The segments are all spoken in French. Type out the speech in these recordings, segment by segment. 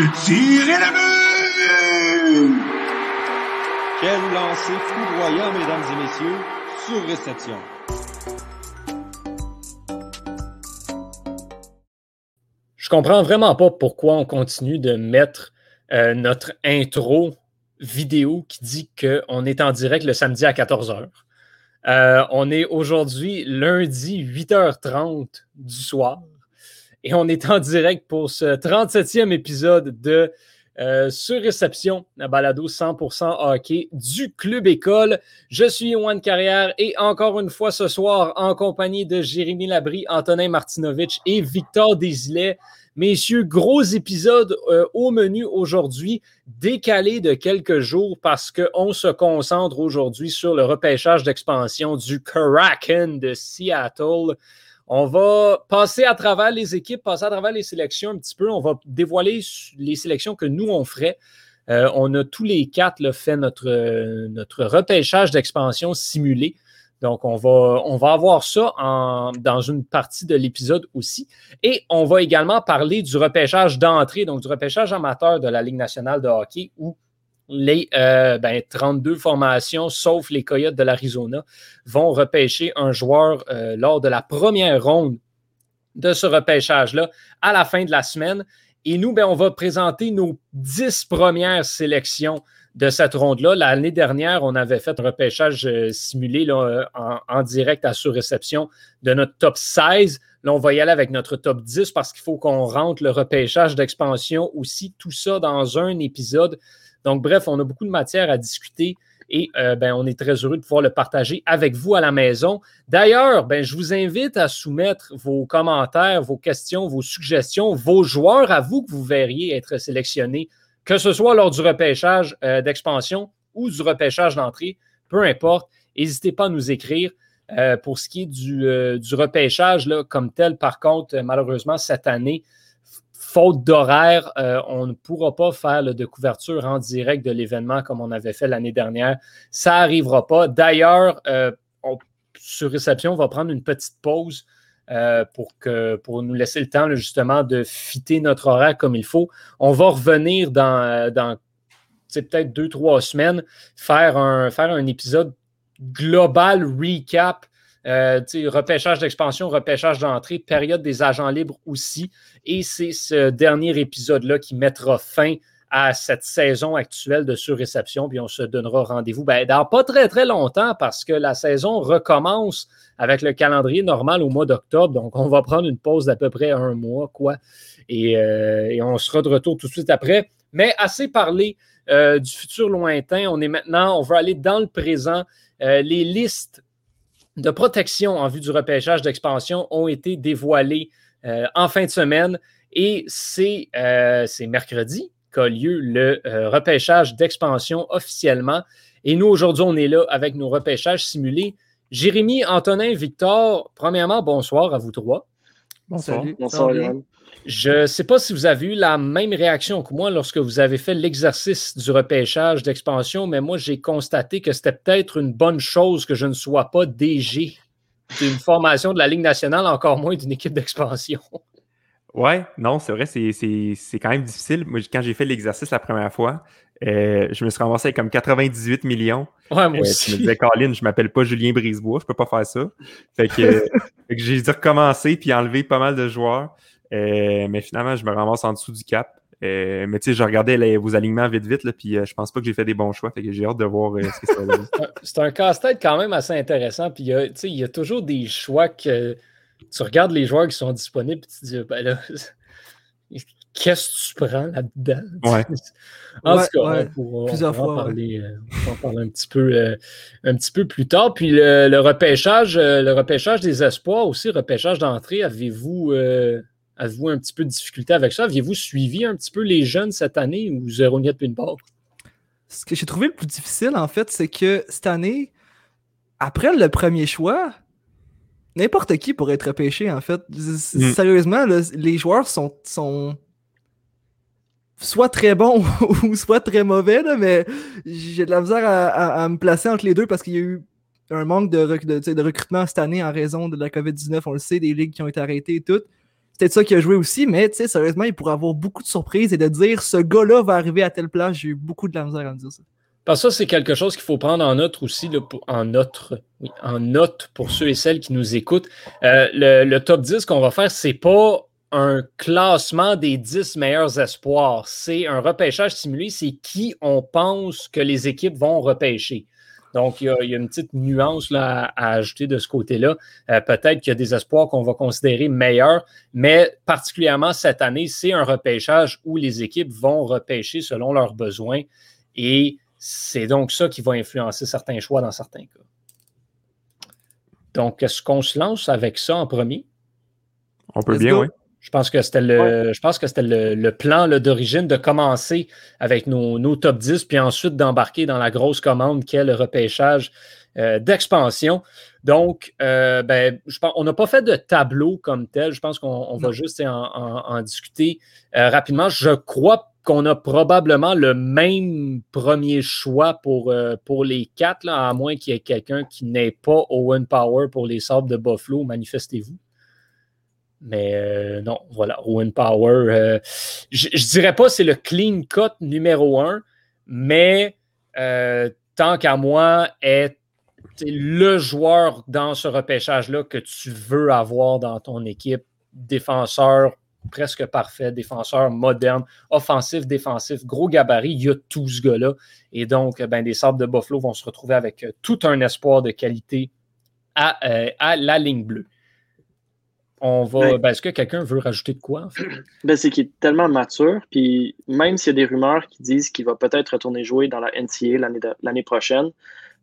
Le tir est la! Quel lancer foudroyant, mesdames et messieurs, sur réception. Je comprends vraiment pas pourquoi on continue de mettre euh, notre intro vidéo qui dit qu'on est en direct le samedi à 14h. Euh, on est aujourd'hui lundi 8h30 du soir et on est en direct pour ce 37e épisode de euh, Sur Réception, la balado 100% hockey du Club École. Je suis Yoann Carrière et encore une fois ce soir en compagnie de Jérémy Labry, Antonin Martinovitch et Victor Desilets. Messieurs, gros épisode euh, au menu aujourd'hui, décalé de quelques jours parce qu'on se concentre aujourd'hui sur le repêchage d'expansion du Kraken de Seattle. On va passer à travers les équipes, passer à travers les sélections un petit peu. On va dévoiler les sélections que nous, on ferait. Euh, on a tous les quatre fait notre, repêchage d'expansion simulé. Donc, on va, on va avoir ça dans une partie de l'épisode aussi. Et on va également parler du repêchage d'entrée, donc du repêchage amateur de la Ligue nationale de hockey les 32 euh, ben, formations, sauf les Coyotes de l'Arizona, vont repêcher un joueur euh, lors de la première ronde de ce repêchage-là à la fin de la semaine. Et nous, ben, on va présenter nos 10 premières sélections de cette ronde-là. L'année dernière, on avait fait un repêchage euh, simulé là, en, direct à sur-réception de notre top 16. Là, on va y aller avec notre top 10 parce qu'il faut qu'on rentre le repêchage d'expansion aussi, tout ça dans un épisode. Donc, bref, on a beaucoup de matière à discuter et euh, ben, on est très heureux de pouvoir le partager avec vous à la maison. D'ailleurs, ben, je vous invite à soumettre vos commentaires, vos questions, vos suggestions, vos joueurs à vous que vous verriez être sélectionnés que ce soit lors du repêchage euh, d'expansion ou du repêchage d'entrée, peu importe, n'hésitez pas à nous écrire. Euh, pour ce qui est du, repêchage comme tel, par contre, malheureusement, cette année, faute d'horaire, on ne pourra pas faire de couverture en direct de l'événement comme on avait fait l'année dernière. Ça n'arrivera pas. D'ailleurs, sur réception, on va prendre une petite pause euh, pour, que, pour nous laisser le temps justement de fitter notre horaire comme il faut. On va revenir dans, dans peut-être deux, trois semaines, faire un, faire un épisode global recap. Euh, repêchage d'expansion, repêchage d'entrée, période des agents libres aussi. Et c'est ce dernier épisode-là qui mettra fin à cette saison actuelle de surréception. Puis on se donnera rendez-vous ben, dans pas très, très longtemps parce que la saison recommence avec le calendrier normal au mois d'octobre. Donc, on va prendre une pause d'à peu près un mois, quoi. Et, euh, on sera de retour tout de suite après. Mais assez parlé euh, du futur lointain. On est maintenant, on va aller dans le présent. Les listes de protection en vue du repêchage d'expansion ont été dévoilées en fin de semaine. Et c'est mercredi, qu'a lieu le euh, repêchage d'expansion officiellement. Et nous, aujourd'hui, on est là avec nos repêchages simulés. Jérémy, Antonin, Victor, premièrement, bonsoir à vous trois. Bonsoir. bonsoir, Je ne sais pas si vous avez eu la même réaction que moi lorsque vous avez fait l'exercice du repêchage d'expansion, mais moi, j'ai constaté que c'était peut-être une bonne chose que je ne sois pas DG d'une formation de la Ligue nationale, encore moins d'une équipe d'expansion. Ouais, non, c'est vrai, c'est quand même difficile. Moi, quand j'ai fait l'exercice la première fois, euh, je me suis ramassé avec comme 98 millions. Ouais, moi aussi. Je me disais, Caroline, je m'appelle pas Julien Brisebois, je peux pas faire ça. Fait que, j'ai dû recommencer puis enlever pas mal de joueurs. Euh, mais finalement, je me ramasse en dessous du cap. mais tu sais, je regardais vos alignements vite vite, là, puis je pense pas que j'ai fait des bons choix. Fait que j'ai hâte de voir ce que ça va C'est un casse-tête quand même assez intéressant. Puis il y a toujours des choix que tu regardes les joueurs qui sont disponibles et tu te dis, ben là, qu'est-ce que tu prends là-dedans? Ouais. en tout cas, ouais, on, fois, en parler, euh, on en parler un petit, peu, euh, un petit peu plus tard. Puis le, repêchage, euh, le repêchage des espoirs aussi, repêchage d'entrée, avez-vous avez-vous un petit peu de difficulté avec ça? Aviez-vous suivi un petit peu les jeunes cette année ou zéro net une barre? Ce que j'ai trouvé le plus difficile, en fait, c'est que cette année, après le premier choix, n'importe qui pourrait être repêché, en fait. Mm. Sérieusement, les joueurs sont, sont soit très bons ou soit très mauvais, mais j'ai de la misère à, me placer entre les deux parce qu'il y a eu un manque de, de, recrutement cette année en raison de la COVID-19, on le sait, des ligues qui ont été arrêtées et tout. Peut-être ça qui a joué aussi, mais tu sérieusement, il pourrait avoir beaucoup de surprises et de dire ce gars-là va arriver à telle place. J'ai eu beaucoup de la misère à me dire ça. Parce que ça, c'est quelque chose qu'il faut prendre en note aussi, en, note, en note pour ceux et celles qui nous écoutent. Euh, le, top 10 qu'on va faire, c'est pas un classement des 10 meilleurs espoirs. C'est un repêchage simulé. C'est qui on pense que les équipes vont repêcher. Donc, il y a, une petite nuance là, à, ajouter de ce côté-là. Euh, peut-être qu'il y a des espoirs qu'on va considérer meilleurs, mais particulièrement cette année, c'est un repêchage où les équipes vont repêcher selon leurs besoins. Et c'est donc ça qui va influencer certains choix dans certains cas. Donc, est-ce qu'on se lance avec ça en premier? On peut bien, oui. Je pense que c'était le, je pense que c'était le, plan d'origine de commencer avec nos, top 10, puis ensuite d'embarquer dans la grosse commande qu'est le repêchage euh, d'expansion. Donc, euh, ben, je pense, on n'a pas fait de tableau comme tel. Je pense qu'on va juste en, discuter euh, rapidement. Je crois qu'on a probablement le même premier choix pour, pour les quatre, là, à moins qu'il y ait quelqu'un qui n'ait pas Owen Power pour les sables de Buffalo. Manifestez-vous. Mais euh, non, voilà, Owen Power. Euh, je, ne dirais pas c'est le clean cut numéro un, mais euh, tant qu'à moi, est le joueur dans ce repêchage-là que tu veux avoir dans ton équipe. Défenseur presque parfait, défenseur moderne, offensif, défensif, gros gabarit, il y a tout ce gars-là. Et donc, ben, les Sables de Buffalo vont se retrouver avec tout un espoir de qualité à, à la ligne bleue. On va. Ben, Est-ce que quelqu'un veut rajouter de quoi? En fait? ben, c'est qu'il est tellement mature, puis même s'il y a des rumeurs qui disent qu'il va peut-être retourner jouer dans la NCA l'année prochaine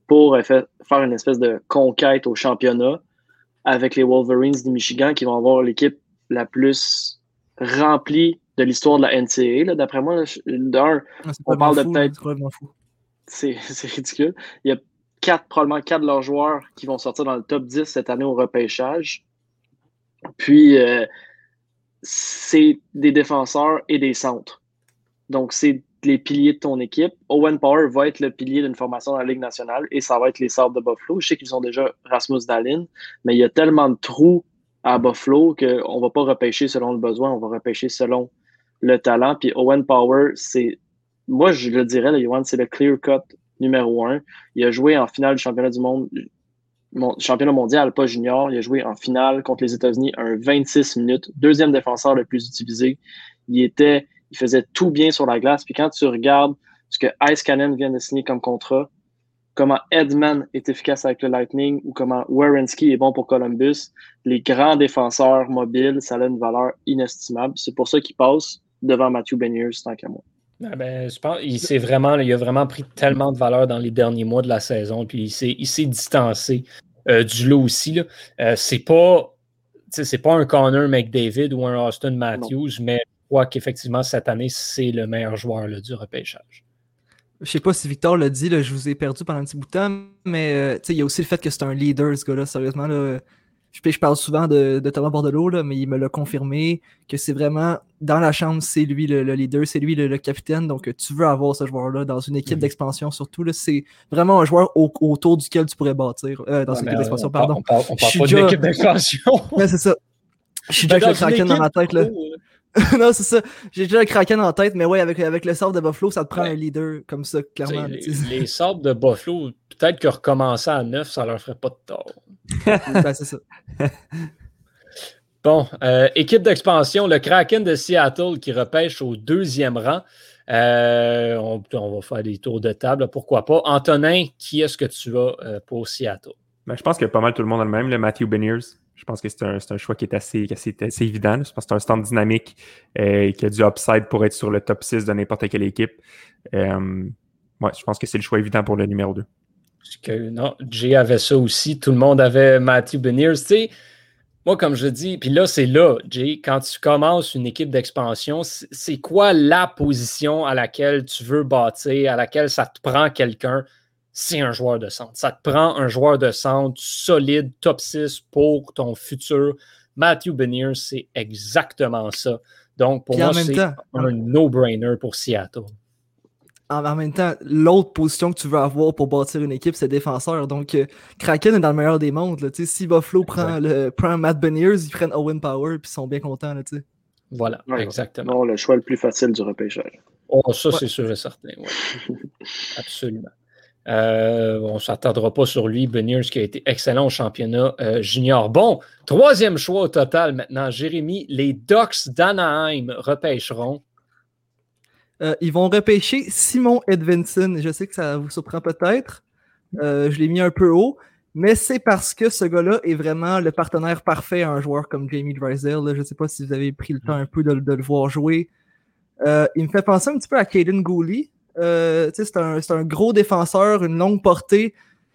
pour euh, faire une espèce de conquête au championnat avec les Wolverines du Michigan qui vont avoir l'équipe la plus remplie de l'histoire de la NCA. D'après moi, d'un, ah, on parle de peut-être. C'est ridicule. Il y a quatre, probablement quatre de leurs joueurs qui vont sortir dans le top 10 cette année au repêchage. Puis, euh, c'est des défenseurs et des centres. Donc, c'est les piliers de ton équipe. Owen Power va être le pilier d'une formation dans la Ligue nationale et ça va être les Sabres de Buffalo. Je sais qu'ils ont déjà Rasmus Dallin, mais il y a tellement de trous à Buffalo qu'on ne va pas repêcher selon le besoin, on va repêcher selon le talent. Puis Owen Power, c'est, moi je le dirais, le Johan, c'est le clear cut numéro un. Il a joué en finale du championnat du monde championnat mondial, pas junior. Il a joué en finale contre les États-Unis un 26 minutes, deuxième défenseur le plus utilisé. Il était, il faisait tout bien sur la glace. Puis quand tu regardes ce que Ice Cannon vient de signer comme contrat, comment Edman est efficace avec le Lightning ou comment Warrenski est bon pour Columbus, les grands défenseurs mobiles, ça a une valeur inestimable. C'est pour ça qu'il passe devant Matthew Beniers tant qu'à moi. Ah ben, je pense, il, vraiment, il a vraiment pris tellement de valeur dans les derniers mois de la saison, puis il s'est distancé euh, du lot aussi. Euh, c'est pas c'est pas un Connor McDavid ou un Austin Matthews, mais je crois qu'effectivement, cette année, c'est le meilleur joueur du repêchage. Je sais pas si Victor l'a dit, je vous ai perdu pendant un petit bout de temps, mais euh, il y a aussi le fait que c'est un leader, ce gars-là. Sérieusement, là, je, parle souvent de, Thomas Bordelot, là, mais il me l'a confirmé que c'est vraiment dans la chambre, c'est lui le, leader, c'est lui le, capitaine. Donc, tu veux avoir ce joueur-là dans une équipe d'expansion, surtout. C'est vraiment un joueur autour duquel tu pourrais bâtir. Euh, dans une équipe d'expansion, pardon. On parle, parle pas d'une équipe d'expansion. ouais, c'est ça. Je suis déjà avec le Kraken dans ma tête. Là. non, c'est ça. J'ai déjà le Kraken en tête, mais ouais, avec, avec le sort de Buffalo, ça te prend un leader comme ça, clairement. Les, les sorts de Buffalo, peut-être que recommencer à neuf, ça leur ferait pas de tort. ben, c'est ça. Bon, euh, équipe d'expansion, le Kraken de Seattle qui repêche au deuxième rang. Euh, on, va faire des tours de table, pourquoi pas. Antonin, qui est-ce que tu as euh, pour Seattle? Ben, je pense que pas mal tout le monde a le même, le Matthew Beniers. Je pense que c'est un, choix qui est assez, évident. Je pense que c'est un stand dynamique et qui a du upside pour être sur le top 6 de n'importe quelle équipe. ouais, je pense que c'est le choix évident pour le numéro 2. Que, non, Jay avait ça aussi. Tout le monde avait Matthew Beniers. Tu sais, moi, comme je dis, puis là, c'est là, Jay, quand tu commences une équipe d'expansion, c'est quoi la position à laquelle tu veux bâtir, à laquelle ça te prend quelqu'un? C'est un joueur de centre. Ça te prend un joueur de centre solide, top 6 pour ton futur. Matthew Beniers, c'est exactement ça. Donc, pour moi, c'est un no-brainer pour Seattle. en, même temps, l'autre position que tu veux avoir pour bâtir une équipe, c'est défenseur. Donc, euh, Kraken est dans le meilleur des mondes. Là, si Buffalo prend, le, prend Matt Beniers, ils prennent Owen Power puis ils sont bien contents. Là, voilà, exactement. le choix le plus facile du repêchage. Oh, ça, c'est sûr et certain. Absolument. Euh, on ne s'attardera pas sur lui, Beniers, qui a été excellent au championnat euh, junior. Bon, troisième choix au total maintenant. Jérémy, les Ducks d'Anaheim repêcheront euh, ils vont repêcher Simon Edvinson. Je sais que ça vous surprend peut-être. Je l'ai mis un peu haut, mais c'est parce que ce gars-là est vraiment le partenaire parfait à un joueur comme Jamie Drysdale. Je ne sais pas si vous avez pris le temps un peu de, le voir jouer. Il me fait penser un petit peu à Caden Gooley. C'est un, gros défenseur, une longue portée,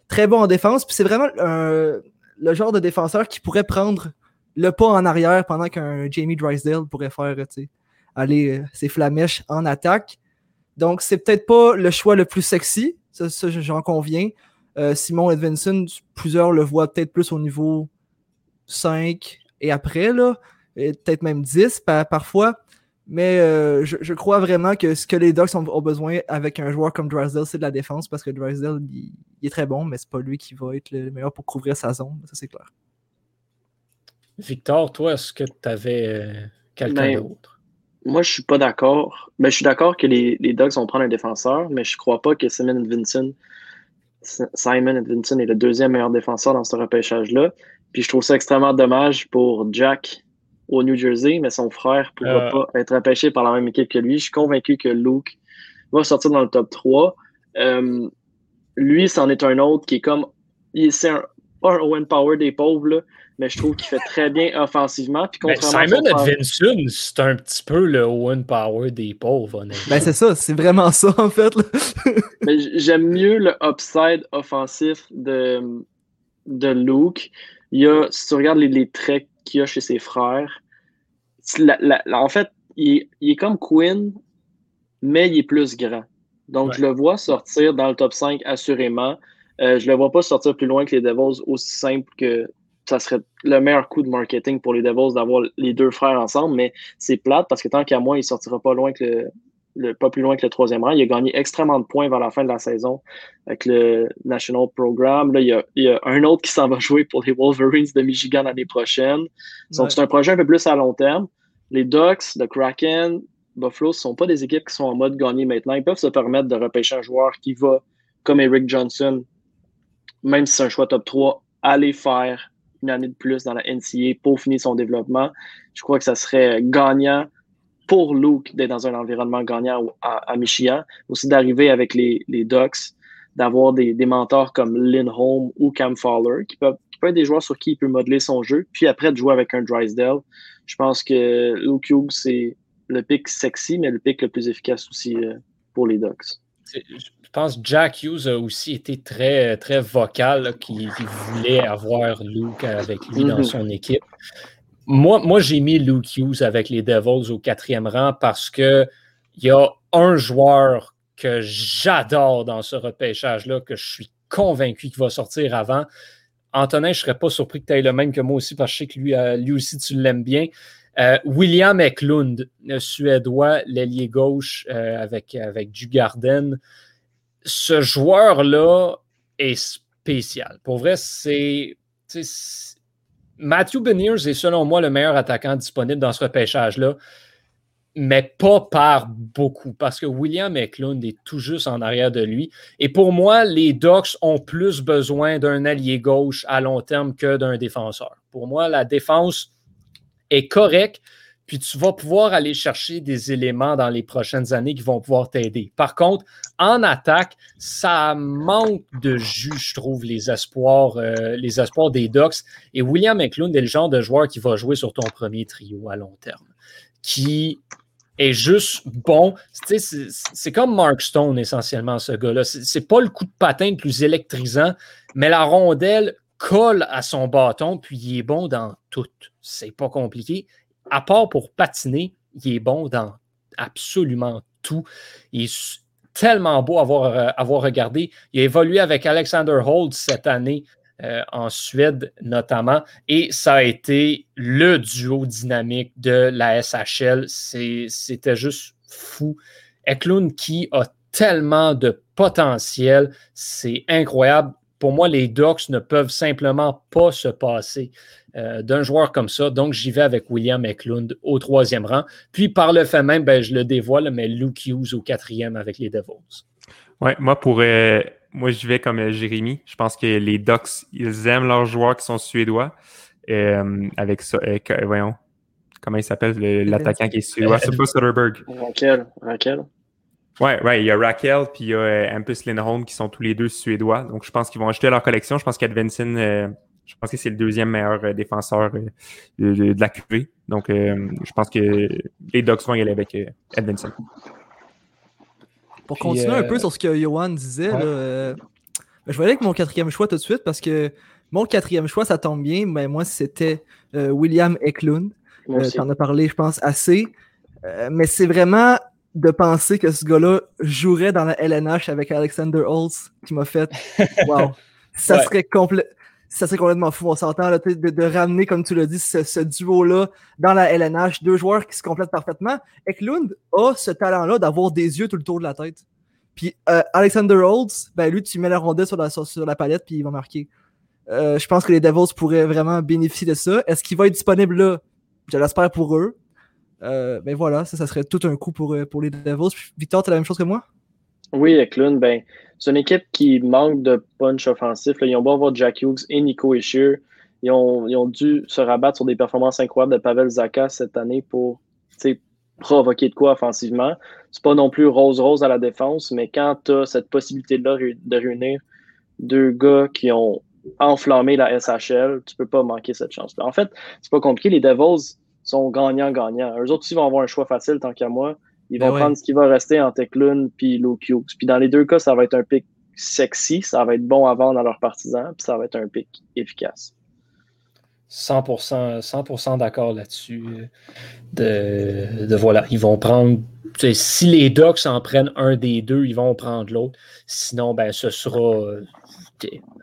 très bon en défense. Puis c'est vraiment le genre de défenseur qui pourrait prendre le pas en arrière pendant qu'un Jamie Drysdale pourrait faire aller euh, ses flamèches en attaque. Donc, c'est peut-être pas le choix le plus sexy, ça, j'en conviens. Euh, Simon Edvinson, plusieurs le voient peut-être plus au niveau 5 et après, là, peut-être même 10 parfois. Mais euh, je, crois vraiment que ce que les Ducks ont, besoin avec un joueur comme Drysdale, c'est de la défense parce que Drysdale, il, est très bon, mais c'est pas lui qui va être le meilleur pour couvrir sa zone. Ça, c'est clair. Victor, toi, est-ce que tu avais quelqu'un ben, d'autre? moi, je suis pas d'accord. Mais ben, je suis d'accord que les, les Dogs vont prendre un défenseur, mais je crois pas que Simon Vincent, Simon Vincent est le deuxième meilleur défenseur dans ce repêchage-là. Puis je trouve ça extrêmement dommage pour Jack au New Jersey, mais son frère ne pourra euh. pas être repêché par la même équipe que lui. Je suis convaincu que Luke va sortir dans le top 3. Euh, lui, c'en est un autre qui est comme. C'est un, pas un Owen Power des pauvres, là, mais je trouve qu'il fait très bien offensivement. Puis ben, Simon Edvinson, c'est un petit peu le Owen Power des pauvres, Ben c'est ça, c'est vraiment ça en fait. J'aime mieux le upside offensif de, de Luke. Il y a, si tu regardes les, traits qu'il y a chez ses frères, en fait, il, est comme Quinn, mais il est plus grand. Donc, je le vois sortir dans le top 5 assurément. Euh, je ne le vois pas sortir plus loin que les Devils aussi simple que ça serait le meilleur coup de marketing pour les Devils d'avoir les deux frères ensemble, mais c'est plate parce que tant qu'à moi, il ne sortira pas loin que le, pas plus loin que le troisième rang. Il a gagné extrêmement de points vers la fin de la saison avec le National Program. Là, il y a, un autre qui s'en va jouer pour les Wolverines de Michigan l'année prochaine. Donc, c'est un projet un peu plus à long terme. Les Ducks, le Kraken, Buffalo, ne sont pas des équipes qui sont en mode gagner maintenant. Ils peuvent se permettre de repêcher un joueur qui va, comme Eric Johnson, même si c'est un choix top 3, aller faire une année de plus dans la NCA pour finir son développement. Je crois que ça serait gagnant pour Luke d'être dans un environnement gagnant à, Michigan, aussi d'arriver avec les, les Ducks, d'avoir des, mentors comme Lynn Holm ou Cam Fowler, qui peuvent, être des joueurs sur qui il peut modeler son jeu, puis après de jouer avec un Drysdale. Je pense que Luke Hughes, c'est le pick sexy, mais le pick le plus efficace aussi euh, pour les Ducks je pense que Jack Hughes a aussi été très, très vocal, qu'il voulait avoir Luke avec lui dans mhm. son équipe. Moi, moi j'ai mis Luke Hughes avec les Devils au quatrième rang parce qu'il y a un joueur que j'adore dans ce repêchage-là, que je suis convaincu qu'il va sortir avant. Antonin, je ne serais pas surpris que tu aies le même que moi aussi, parce que je sais que lui, euh, lui aussi, tu l'aimes bien. Euh, William Eklund, le Suédois, l'ailier gauche euh, avec, avec du Garden ce joueur-là est spécial. Pour vrai, c'est. Matthew Beniers est selon moi le meilleur attaquant disponible dans ce repêchage-là, mais pas par beaucoup, parce que William Eklund est tout juste en arrière de lui. Et pour moi, les Ducks ont plus besoin d'un allié gauche à long terme que d'un défenseur. Pour moi, la défense est correcte, puis tu vas pouvoir aller chercher des éléments dans les prochaines années qui vont pouvoir t'aider. Par contre, en attaque, ça manque de jus, je trouve, les espoirs, euh, des Ducks. Et William McLeod est le genre de joueur qui va jouer sur ton premier trio à long terme, qui est juste bon. C'est comme Mark Stone, essentiellement, ce gars-là. C'est pas le coup de patin le plus électrisant, mais la rondelle colle à son bâton, puis il est bon dans tout. C'est pas compliqué à part pour patiner, il est bon dans absolument tout. Il est tellement beau à avoir, euh, regardé. Il a évolué avec Alexander Holt cette année euh, en Suède notamment, et ça a été le duo dynamique de la SHL. C'était juste fou. Eklund qui a tellement de potentiel. C'est incroyable. Pour moi, les Ducks ne peuvent simplement pas se passer euh, d'un joueur comme ça. Donc, j'y vais avec William Eklund au troisième rang. Puis, par le fait même, ben, je le dévoile, mais Luke Hughes au quatrième avec les Devils. Ouais, moi, pour, euh, moi, je vais comme euh, Jérémy. Je pense que les Ducks, ils aiment leurs joueurs qui sont suédois. avec ça, voyons, comment il s'appelle, l'attaquant qui est suédois? C'est pas Soderberg. Raquel. Raquel. Ouais, ouais, il y a Raquel puis il y a Hampus Lindholm qui sont tous les deux suédois. Donc, je pense qu'ils vont ajouter leur collection. Je pense qu'Advenson, euh, je pense que c'est le deuxième meilleur euh, défenseur euh, de, la QV. Donc, je pense que les Ducks vont y aller avec Edvinson. Pour continuer un peu sur ce que Johan disait, ben, je vais aller avec mon quatrième choix tout de suite parce que mon quatrième choix, ça tombe bien, mais moi, c'était William Eklund. tu en as parlé, je pense, assez. mais c'est vraiment de penser que ce gars-là jouerait dans la LNH avec Alexander Holtz qui m'a fait Wow! Ça serait complet. Ça serait complètement fou, on s'entend, de, de, ramener, comme tu l'as dit, ce, duo-là dans la LNH, deux joueurs qui se complètent parfaitement. Eklund a ce talent-là d'avoir des yeux tout le tour de la tête. Puis euh, Alexander Holtz, ben lui, tu mets la rondelle sur la, sur, la palette, puis il va marquer. Euh, je pense que les Devils pourraient vraiment bénéficier de ça. Est-ce qu'il va être disponible là? Je l'espère pour eux. Euh, ben voilà, ça, ça serait tout un coup pour, euh, les Devils. Victor, tu la même chose que moi? Oui, Eklund, ben, c'est une équipe qui manque de punch offensif. Ils ont beau avoir Jack Hughes et Nico Ishier. Ils ont, dû se rabattre sur des performances incroyables de Pavel Zaka cette année pour provoquer de quoi offensivement. C'est pas non plus rose-rose à la défense, mais quand tu cette possibilité-là de réunir deux gars qui ont enflammé la SHL, tu peux pas manquer cette chance-là. En fait, c'est pas compliqué. Les Devils, sont gagnants-gagnants. Eux autres aussi vont avoir un choix facile tant qu'à moi. Ils vont ben prendre ce qui va rester entre Eklund puis Luke Puis dans les deux cas, ça va être un pic sexy, ça va être bon à vendre à leurs partisans, puis ça va être un pic efficace. 100%, 100 d'accord là-dessus. De, de, voilà, ils vont prendre. Si les Ducks en prennent un des deux, ils vont prendre l'autre. Sinon, ben, ce sera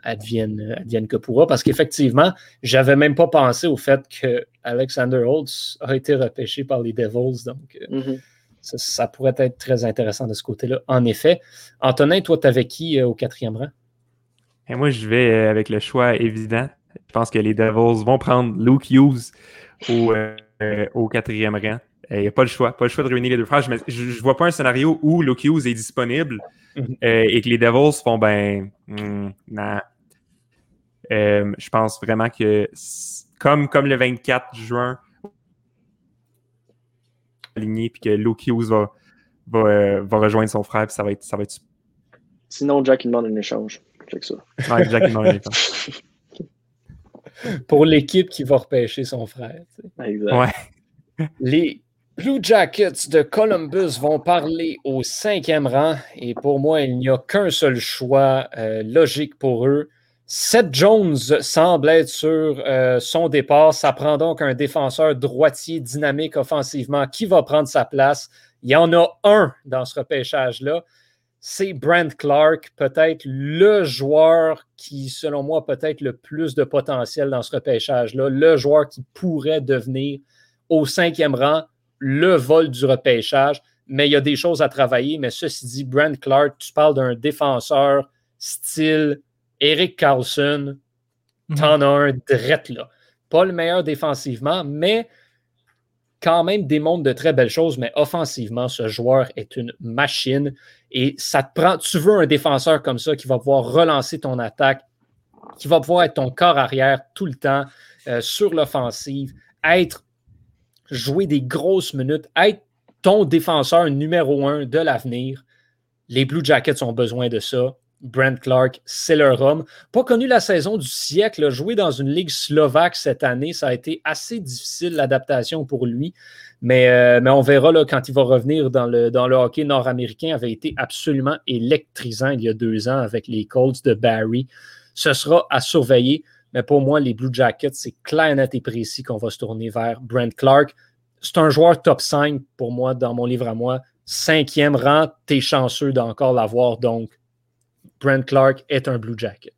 advienne, advienne que pourra. Parce qu'effectivement, j'avais même pas pensé au fait que Alexander Holtz a été repêché par les Devils. Donc, euh, mm-hmm. ça, pourrait être très intéressant de ce côté-là. En effet. Antonin, toi, tu avais qui euh, au quatrième rang? Et moi, je vais euh, avec le choix évident. Je pense que les Devils vont prendre Luke Hughes au, au quatrième rang. Il n'y a pas le choix. Pas le choix de réunir les deux frères. Je ne vois pas un scénario où Luke Hughes est disponible Mhm. Euh, et que les Devils font ben, hmm, euh, je pense vraiment que comme, comme le 24 juin, aligné, puis que Luke Hughes va, va, euh, va, rejoindre son frère, puis ça va être. Ça va être... Sinon, Jack, il demande un échange. Check ça. Ouais, Jack, il demande un échange. Pour l'équipe qui va repêcher son frère. Exact. Ouais. Les, Blue Jackets de Columbus vont parler au cinquième rang et pour moi, il n'y a qu'un seul choix euh, logique pour eux. Seth Jones semble être sur euh, son départ. Ça prend donc un défenseur droitier dynamique offensivement qui va prendre sa place. Il y en a un dans ce repêchage-là. C'est Brent Clark, peut-être le joueur qui, selon moi, peut-être le plus de potentiel dans ce repêchage-là. Le joueur qui pourrait devenir au cinquième rang le vol du repêchage, mais il y a des choses à travailler. Mais ceci dit, Brent Clark, tu parles d'un défenseur style Eric Carlson, mhm. t'en as un drette là. Pas le meilleur défensivement, mais quand même démontre de très belles choses, mais offensivement, ce joueur est une machine et ça te prend. Tu veux un défenseur comme ça qui va pouvoir relancer ton attaque, qui va pouvoir être ton corps arrière tout le temps euh, sur l'offensive, être jouer des grosses minutes, être ton défenseur numéro un de l'avenir. Les Blue Jackets ont besoin de ça. Brent Clark, c'est leur homme. Pas connu la saison du siècle, jouer dans une ligue slovaque cette année, ça a été assez difficile l'adaptation pour lui. Mais, euh, on verra là, quand il va revenir dans le, dans le hockey nord-américain, avait été absolument électrisant il y a deux ans avec les Colts de Barry. Ce sera à surveiller. Mais pour moi, les Blue Jackets, c'est clair, net et précis qu'on va se tourner vers Brent Clark. C'est un joueur top 5 pour moi dans mon livre à moi. Cinquième rang, t'es chanceux d'encore l'avoir. Donc, Brent Clark est un Blue Jacket.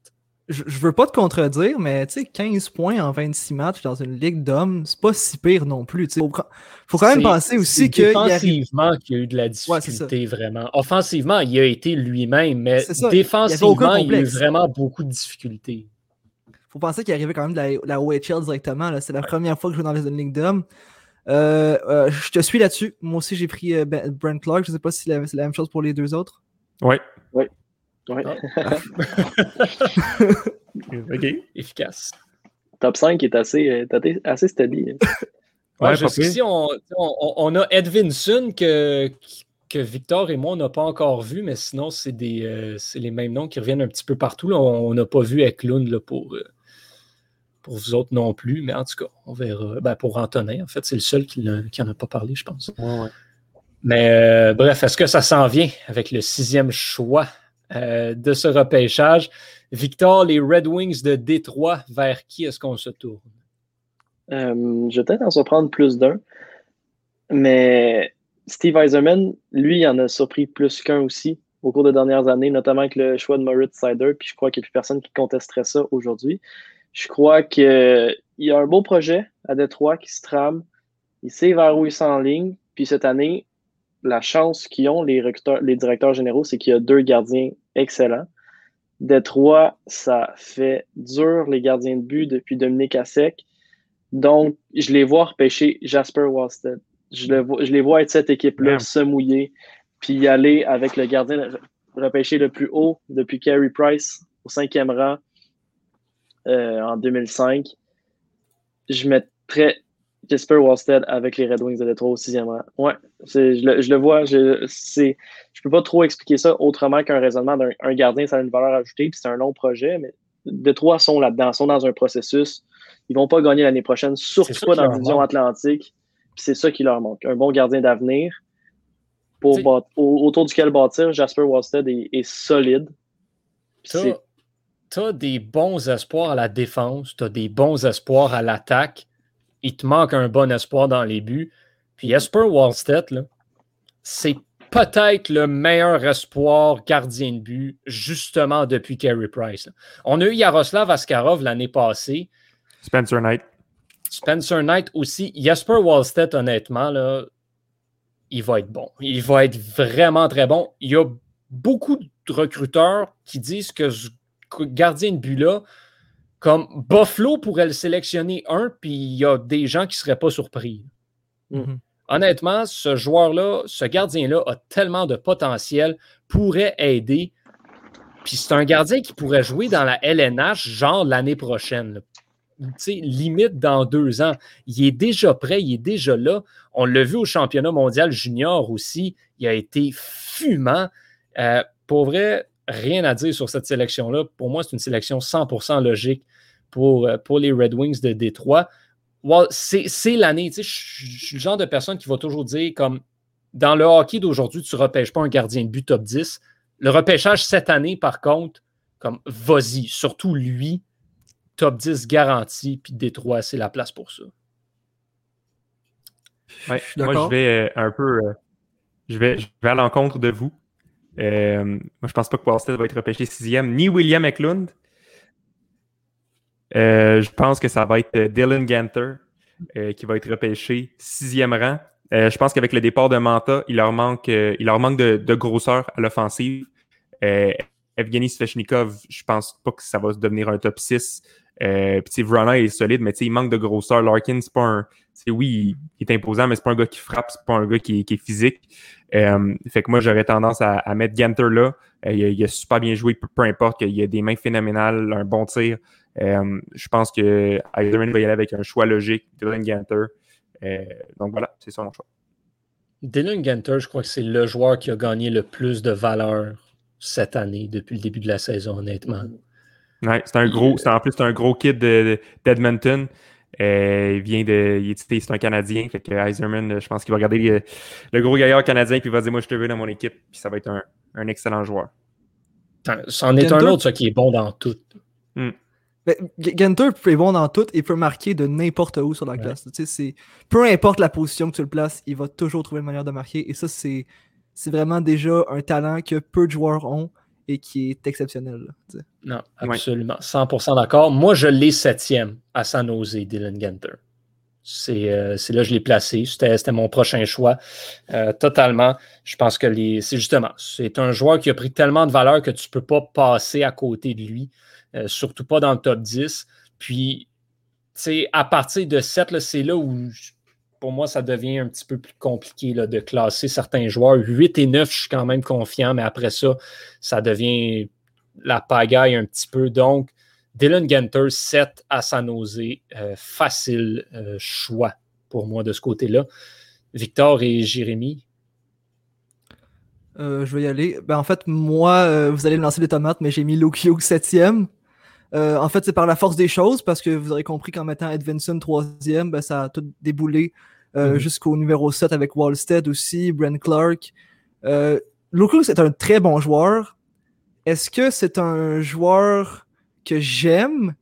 je, je veux pas te contredire, mais tu sais, 15 points en 26 matchs dans une ligue d'hommes, c'est pas si pire non plus. Il faut, faut, quand même penser aussi que. il arrive- Défensivement, qu'il y a eu de la Ouais, difficulté, vraiment. Offensivement, il a été lui-même, mais ça, défensivement, il y a eu vraiment beaucoup de difficultés. faut penser qu'il arrivait quand même de la, la OHL directement. là. C'est la première fois que je joue dans une ligue d'hommes. Euh, euh, je te suis là-dessus. Moi aussi, j'ai pris euh, Ben- Brent Clark. Je sais pas si c'est la, c'est la même chose pour les deux autres. Ouais. Ouais. OK. Efficace. Top 5 est assez, euh, assez, steady. hein. Ouais, Ouais, jusqu'ici, on, on, on a Edvinson que, que Victor et moi, on n'a pas encore vu, mais sinon, c'est des euh, c'est les mêmes noms qui reviennent un petit peu partout. là. On n'a pas vu Eklund là, pour, euh, pour vous autres non plus, mais en tout cas, on verra. Ben, pour Antonin, en fait, c'est le seul qui n'en a pas parlé, je pense. Ouais, ouais. Mais euh, bref, est-ce que ça s'en vient avec le sixième choix? Euh, de ce repêchage? Victor, les Red Wings de Détroit, vers qui est-ce qu'on se tourne? Euh, je vais peut-être en surprendre plus d'un. Mais Steve Eiserman, lui, en a surpris plus qu'un aussi au cours des dernières années, notamment avec le choix de Moritz Sider. Puis je crois qu'il n'y a plus personne qui contesterait ça aujourd'hui. Je crois qu'il y a un beau projet à Détroit qui se trame. Il sait vers où il s'enligne. Puis cette année, la chance qu'ils ont, les, recruteurs- les directeurs généraux, c'est qu'il y a deux gardiens excellents. Détroit, ça fait dur les gardiens de but depuis Dominique Assec. Donc, je les vois repêcher Jasper Wallstead. Je, le vois- je les vois être cette équipe-là, se mouiller, puis y aller avec le gardien repêché le plus haut depuis Carey Price au cinquième rang euh, en 2005. Je mettrais Jasper Wallstead avec les Red Wings de Détroit au sixième rang. Ouais, je le, je le vois. Je, je peux pas trop expliquer ça autrement qu'un raisonnement d'un un gardien, ça a une valeur ajoutée, puis c'est un long projet, mais Détroit sont là-dedans, sont dans un processus. Ils vont pas gagner l'année prochaine, surtout pas dans la division atlantique. Puis c'est ça qui leur manque. Un bon gardien d'avenir pour au- autour duquel bâtir. Jasper Wallstead est, est solide. Tu as des bons espoirs à la défense, tu as des bons espoirs à l'attaque. Il te manque un bon espoir dans les buts. Puis Jesper Wallstedt, c'est peut-être le meilleur espoir gardien de but, justement depuis Carey Price. là. On a eu Yaroslav Askarov l'année passée. Spencer Knight. Spencer Knight aussi. Jesper Wallstedt, honnêtement, là, il va être bon. Il va être vraiment très bon. Il y a beaucoup de recruteurs qui disent que ce gardien de but-là, comme Buffalo pourrait le sélectionner un, puis il y a des gens qui ne seraient pas surpris. Mhm. Honnêtement, ce joueur-là, ce gardien-là a tellement de potentiel, pourrait aider. Puis c'est un gardien qui pourrait jouer dans la LNH, genre l'année prochaine. là. Tu sais, limite dans deux ans. Il est déjà prêt, il est déjà là. On l'a vu au championnat mondial junior aussi. Il a été fumant. Euh, pour vrai, rien à dire sur cette sélection-là. Pour moi, c'est une sélection 100% logique pour, euh, pour les Red Wings de Détroit. C'est c'est l'année. Tu sais, Je suis le genre de personne qui va toujours dire comme dans le hockey d'aujourd'hui, tu ne repêches pas un gardien de but top 10. Le repêchage cette année, par contre, comme vas-y, surtout lui, top 10 garanti, puis Détroit, c'est la place pour ça. Ouais, moi, je vais euh, un peu. euh, je, vais, je vais à l'encontre de vous. Euh, moi, je pense pas que Wallstead va être repêché sixième, ni William Eklund. Euh, je pense que ça va être euh, Dylan Ganter euh, qui va être repêché sixième rang. Je pense qu'avec le départ de Manta, il leur manque, il leur manque de, grosseur à l'offensive. Evgeny Svechnikov, je pense pas que ça va devenir un top 6. Euh, Vrana est solide, mais il manque de grosseur. Larkin, c'est pas un. oui, il, il est imposant, mais c'est pas un gars qui frappe, c'est pas un gars qui, est- physique. Fait que moi, j'aurais tendance à, mettre Ganter là. Il, a, il super bien joué, peu, peu importe, qu'il a des mains phénoménales, un bon tir. Euh, je pense que Eiserman va y aller avec un choix logique, Dylan Ganter. Euh, donc voilà, c'est ça mon choix. Dylan Genter, je crois que c'est le joueur qui a gagné le plus de valeur cette année depuis le début de la saison, honnêtement. Ouais, c'est un gros, c'est en plus c'est un gros kid de- d'Edmonton. Euh, il vient de, il est, c'est un Canadien, fait que Eiserman, je pense qu'il va regarder le, le gros gaillard canadien puis il va dire moi je te veux dans mon équipe puis ça va être un, un excellent joueur. C'en est un autre, ça, qui est bon dans tout. Ben, G- Genter est bon dans tout et peut marquer de n'importe où sur la Ouais. glace. Tu sais, c'est- peu importe la position que tu le places, il va toujours trouver une manière de marquer. Et ça, c'est c'est vraiment déjà un talent que peu de joueurs ont. et qui est exceptionnel. non, absolument. 100% d'accord. Moi, je l'ai septième à San Jose, Dylan Genter. Euh, c'est là que je l'ai placé. C'était mon prochain choix. Euh, totalement. Je pense que c'est justement, c'est un joueur qui a pris tellement de valeur que tu ne peux pas passer à côté de lui, euh, surtout pas dans le top 10. Puis, à partir de 7, c'est là où, pour moi, ça devient un petit peu plus compliqué là, de classer certains joueurs. 8 et 9, je suis quand même confiant, mais après ça, ça devient la pagaille un petit peu. Donc, Dylan Genter, 7 à San Jose. Euh, facile euh, choix pour moi de ce côté-là. Victor et Jérémy? Je vais y aller. Ben, en fait, moi, vous allez me lancer les tomates, mais j'ai mis Lokio 7e. en fait, c'est par la force des choses, parce que vous aurez compris qu'en mettant Edvinson 3e, ben, ça a tout déboulé mm-hmm. jusqu'au numéro 7 avec Wallstead aussi, Brent Clark. Lokio, c'est un très bon joueur. Est-ce que c'est un joueur que j'aime,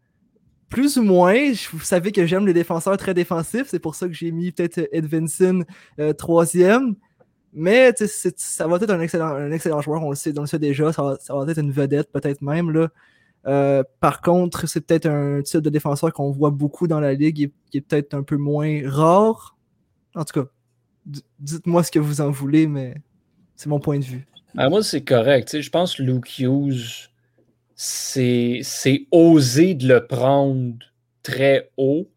plus ou moins. Vous savez que j'aime les défenseurs très défensifs. C'est pour ça que j'ai mis peut-être Edvinson euh, troisième. Mais ça va être un excellent, un excellent joueur, on le sait, on le sait déjà. Ça va, être une vedette, peut-être même. Là. Euh, par contre, c'est peut-être un type de défenseur qu'on voit beaucoup dans la ligue qui est, peut-être un peu moins rare. En tout cas, dites-moi ce que vous en voulez, mais c'est mon point de vue. Ah, moi, c'est correct. je pense que Luke Hughes c'est oser de le prendre très haut,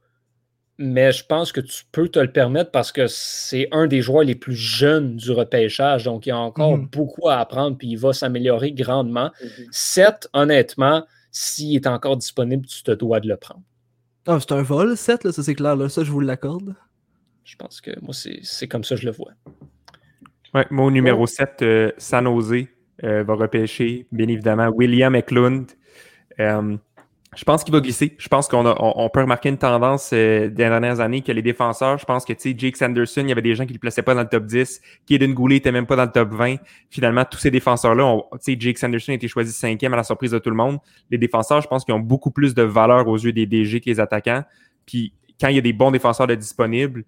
mais je pense que tu peux te le permettre parce que c'est un des joueurs les plus jeunes du repêchage, donc il y a encore mhm. beaucoup à apprendre, puis il va s'améliorer grandement. 7, mhm. honnêtement, s'il est encore disponible, tu te dois de le prendre. Ah, c'est un vol, 7, ça c'est clair, là, ça je vous l'accorde. Je pense que moi, c'est comme ça que je le vois. Ouais, mon numéro 7, euh, San Jose. Euh, va repêcher, bien évidemment, William Eklund. Euh, je pense qu'il va glisser. Je pense qu'on on, peut remarquer une tendance euh, des dernières années que les défenseurs, je pense que, Jake Sanderson, il y avait des gens qui ne le plaçaient pas dans le top 10. Kaden Goulet n'était même pas dans le top 20. Finalement, tous ces défenseurs-là, Jake Sanderson a été choisi cinquième à la surprise de tout le monde. Les défenseurs, je pense qu'ils ont beaucoup plus de valeur aux yeux des DG que les attaquants. Puis, quand il y a des bons défenseurs de disponibles,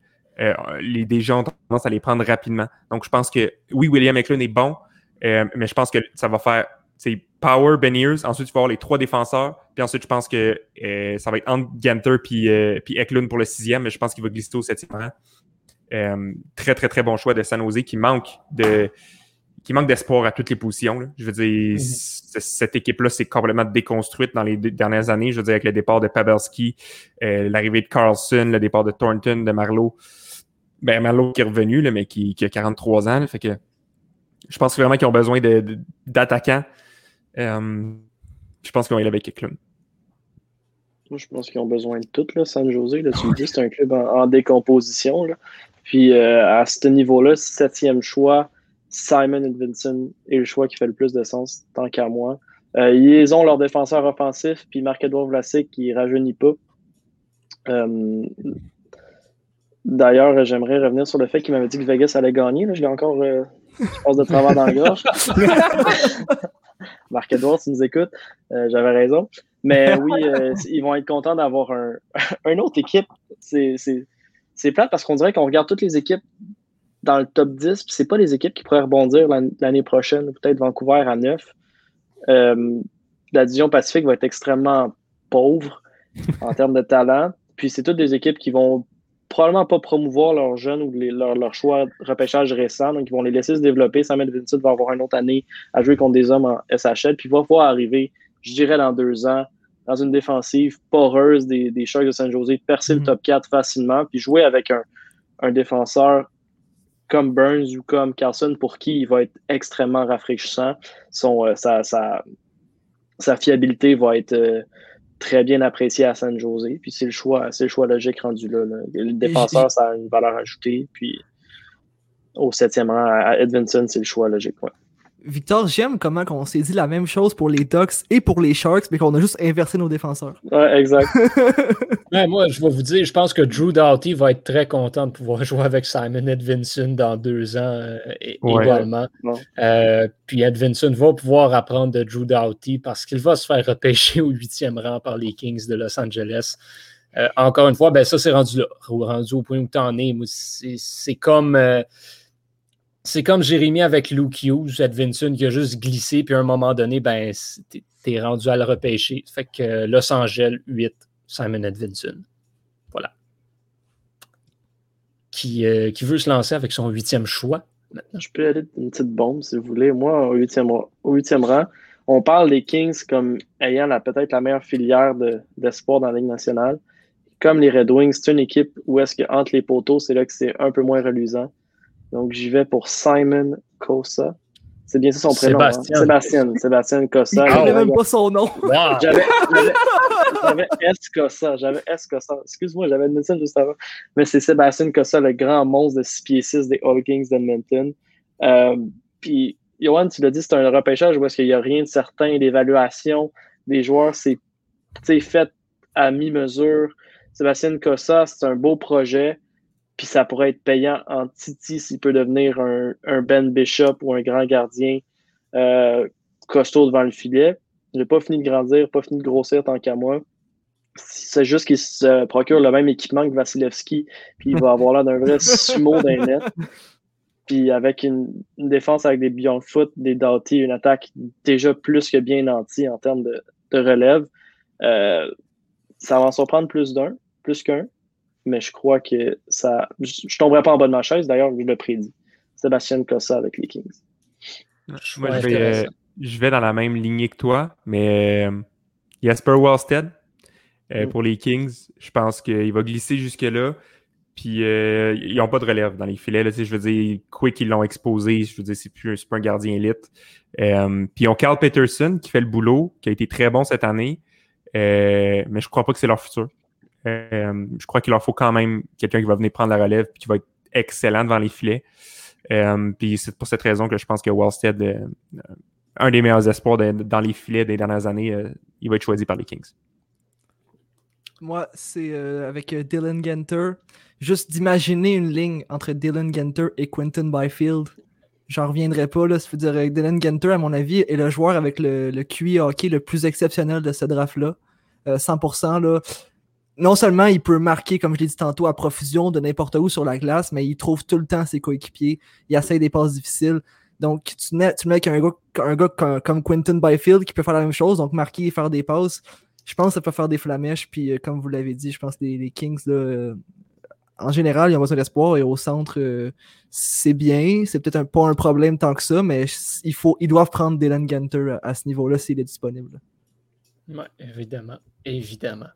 les DG ont tendance à les prendre rapidement. Donc, je pense que, oui, William Eklund est bon, euh, mais je pense que ça va faire Power, Beniers. Ensuite, tu vas avoir les trois défenseurs. Puis ensuite, je pense que euh, ça va être entre Ganter puis, euh, puis Eklund pour le sixième. Mais je pense qu'il va glisser au septième rang. très, très, très bon choix de San Jose qui manque de qui manque d'espoir à toutes les positions. Je veux dire, mm-hmm. cette équipe-là s'est complètement déconstruite dans les dernières années. Je veux dire, avec le départ de Pavelski, l'arrivée de Carlson, le départ de Thornton, de Marlowe. Ben, Marlowe qui est revenu, là, mais qui, qui a 43 ans. fait que je pense vraiment qu'ils ont besoin d'attaquants. Euh, je pense qu'ils vont y aller avec Eklund. Moi, je pense qu'ils ont besoin de tout, là, San Jose. Là, tu me dis c'est un club en, décomposition. Puis euh, à ce niveau-là, septième choix, Simon Edvinson est le choix qui fait le plus de sens, tant qu'à moi. Euh, ils ont leur défenseur offensif, puis Marc-Edouard Vlasic qui rajeunit pas. D'ailleurs, j'aimerais revenir sur le fait qu'il m'avait dit que Vegas allait gagner. Je l'ai encore je passe de travers dans le gorge. Marc-Edouard, si tu nous écoutes, euh, j'avais raison. Mais oui, euh, ils vont être contents d'avoir un, une autre équipe. C'est plate parce qu'on dirait qu'on regarde toutes les équipes dans le top 10, puis c'est pas les équipes qui pourraient rebondir l'année prochaine, peut-être Vancouver à 9. Euh, la division Pacifique va être extrêmement pauvre en termes de talent. Puis c'est toutes des équipes qui vont probablement pas promouvoir leurs jeunes ou leur, choix de repêchage récent. Donc, ils vont les laisser se développer. Samuel Vincent va avoir une autre année à jouer contre des hommes en SHL. Puis, il va pouvoir arriver, je dirais, dans deux ans, dans une défensive poreuse des, des Sharks de San Jose, percer le mm-hmm. top 4 facilement, puis jouer avec un, un, défenseur comme Burns ou comme Carlson, pour qui il va être extrêmement rafraîchissant. Son, euh, sa, sa, sa, fiabilité va être. Euh, très bien apprécié à San Jose. Puis c'est le choix, c'est le choix logique rendu là. Le défenseur, ça a une valeur ajoutée. Puis au septième rang, à Edvinson, c'est le choix logique. Ouais. Victor, j'aime comment on s'est dit la même chose pour les Ducks et pour les Sharks, mais qu'on a juste inversé nos défenseurs. Ouais, exact. moi, je vais vous dire, je pense que Drew Doughty va être très content de pouvoir jouer avec Simon Edvinson dans deux ans euh, également. Euh, puis Edvinson va pouvoir apprendre de Drew Doughty parce qu'il va se faire repêcher au huitième rang par les Kings de Los Angeles. Euh, encore une fois, ben ça, c'est rendu là, rendu au point où tu en es. C'est comme c'est comme Jérémy avec Luke Hughes, Edvinson, qui a juste glissé, puis à un moment donné, ben, t'es es rendu à le repêcher. Fait que euh, Los Angeles 8, Simon Edvinson. Voilà. Qui, euh, qui veut se lancer avec son huitième choix. Je peux aller une petite bombe si vous voulez. Moi, au huitième, au huitième rang, on parle des Kings comme ayant peut-être la meilleure filière d'espoir dans la Ligue nationale. Comme les Red Wings, c'est une équipe où est-ce que entre les poteaux, c'est là que c'est un peu moins reluisant. Donc, j'y vais pour Simon Kosa. C'est bien ça son prénom. hein? Sébastien. Sébastien. Sébastien Kosa. Il connaît J'avais- même pas son nom. Wow! J'avais j'avais- j'avais S. Kosa. J'avais S. Kosa. Excuse-moi, j'avais le ça juste avant. Mais c'est Sébastien Kosa, le grand monstre de 6 pieds 6 des All Kings d'Edmonton. Euh, Puis, Johan, tu l'as dit, c'est un repêchage où est-ce qu'il n'y a rien de certain. L'évaluation des joueurs, c'est fait à mi-mesure. Sébastien Kosa, c'est un beau projet. Puis ça pourrait être payant en Titi s'il peut devenir un, un Ben Bishop ou un grand gardien euh, costaud devant le filet. Il n'a pas fini de grandir, pas fini de grossir tant qu'à moi. C'est juste qu'il se procure le même équipement que Vasilevski, puis il va avoir l'air d'un vrai sumo d'un net. Puis avec une, une défense avec des Beyond Foot, des Doughty, une attaque déjà plus que bien nantie en termes de, de relève, euh, ça va en surprendre plus d'un, plus qu'un. Mais je crois que ça. Je, je tomberai pas en bas de ma chaise, d'ailleurs, je le prédis. Sébastien Cossa avec les Kings. Moi, Ouais, je, vais, euh, je vais dans la même lignée que toi, mais euh, Jasper Wallstead euh, Mm. pour les Kings, je pense qu'il va glisser jusque-là. Puis euh, ils n'ont pas de relève dans les filets. Là, je veux dire, Quick, ils l'ont exposé. Je veux dire, c'est plus, pas un gardien élite. Euh, puis ils ont Carl Peterson qui fait le boulot, qui a été très bon cette année. Euh, mais je crois pas que c'est leur futur. Euh, je crois qu'il leur faut quand même quelqu'un qui va venir prendre la relève puis qui va être excellent devant les filets. Euh, puis c'est pour cette raison que je pense que Wallstead, euh, un des meilleurs espoirs dans les filets des dernières années, il va être choisi par les Kings. Moi, c'est avec Dylan Genter. Juste d'imaginer une ligne entre Dylan Genter et Quentin Byfield. J'en reviendrai pas. Là. Dire Dylan Genter, à mon avis, est le joueur avec le, QI hockey le plus exceptionnel de ce draft-là. Euh, 100%. Là. Non seulement il peut marquer, comme je l'ai dit tantôt, à profusion de n'importe où sur la glace, mais il trouve tout le temps ses coéquipiers. Il essaye des passes difficiles. Donc, tu mets, tu mets avec un gars, un gars comme, Quentin Byfield qui peut faire la même chose, donc marquer et faire des passes. Je pense que ça peut faire des flamèches. Puis, euh, comme vous l'avez dit, je pense que les, Kings, là, euh, en général, ils ont besoin d'espoir. Et au centre, euh, c'est bien. C'est peut-être un- pas un problème tant que ça, mais il faut, ils doivent prendre Dylan Gunter à, à ce niveau-là s'il est disponible. Ouais, évidemment. Évidemment.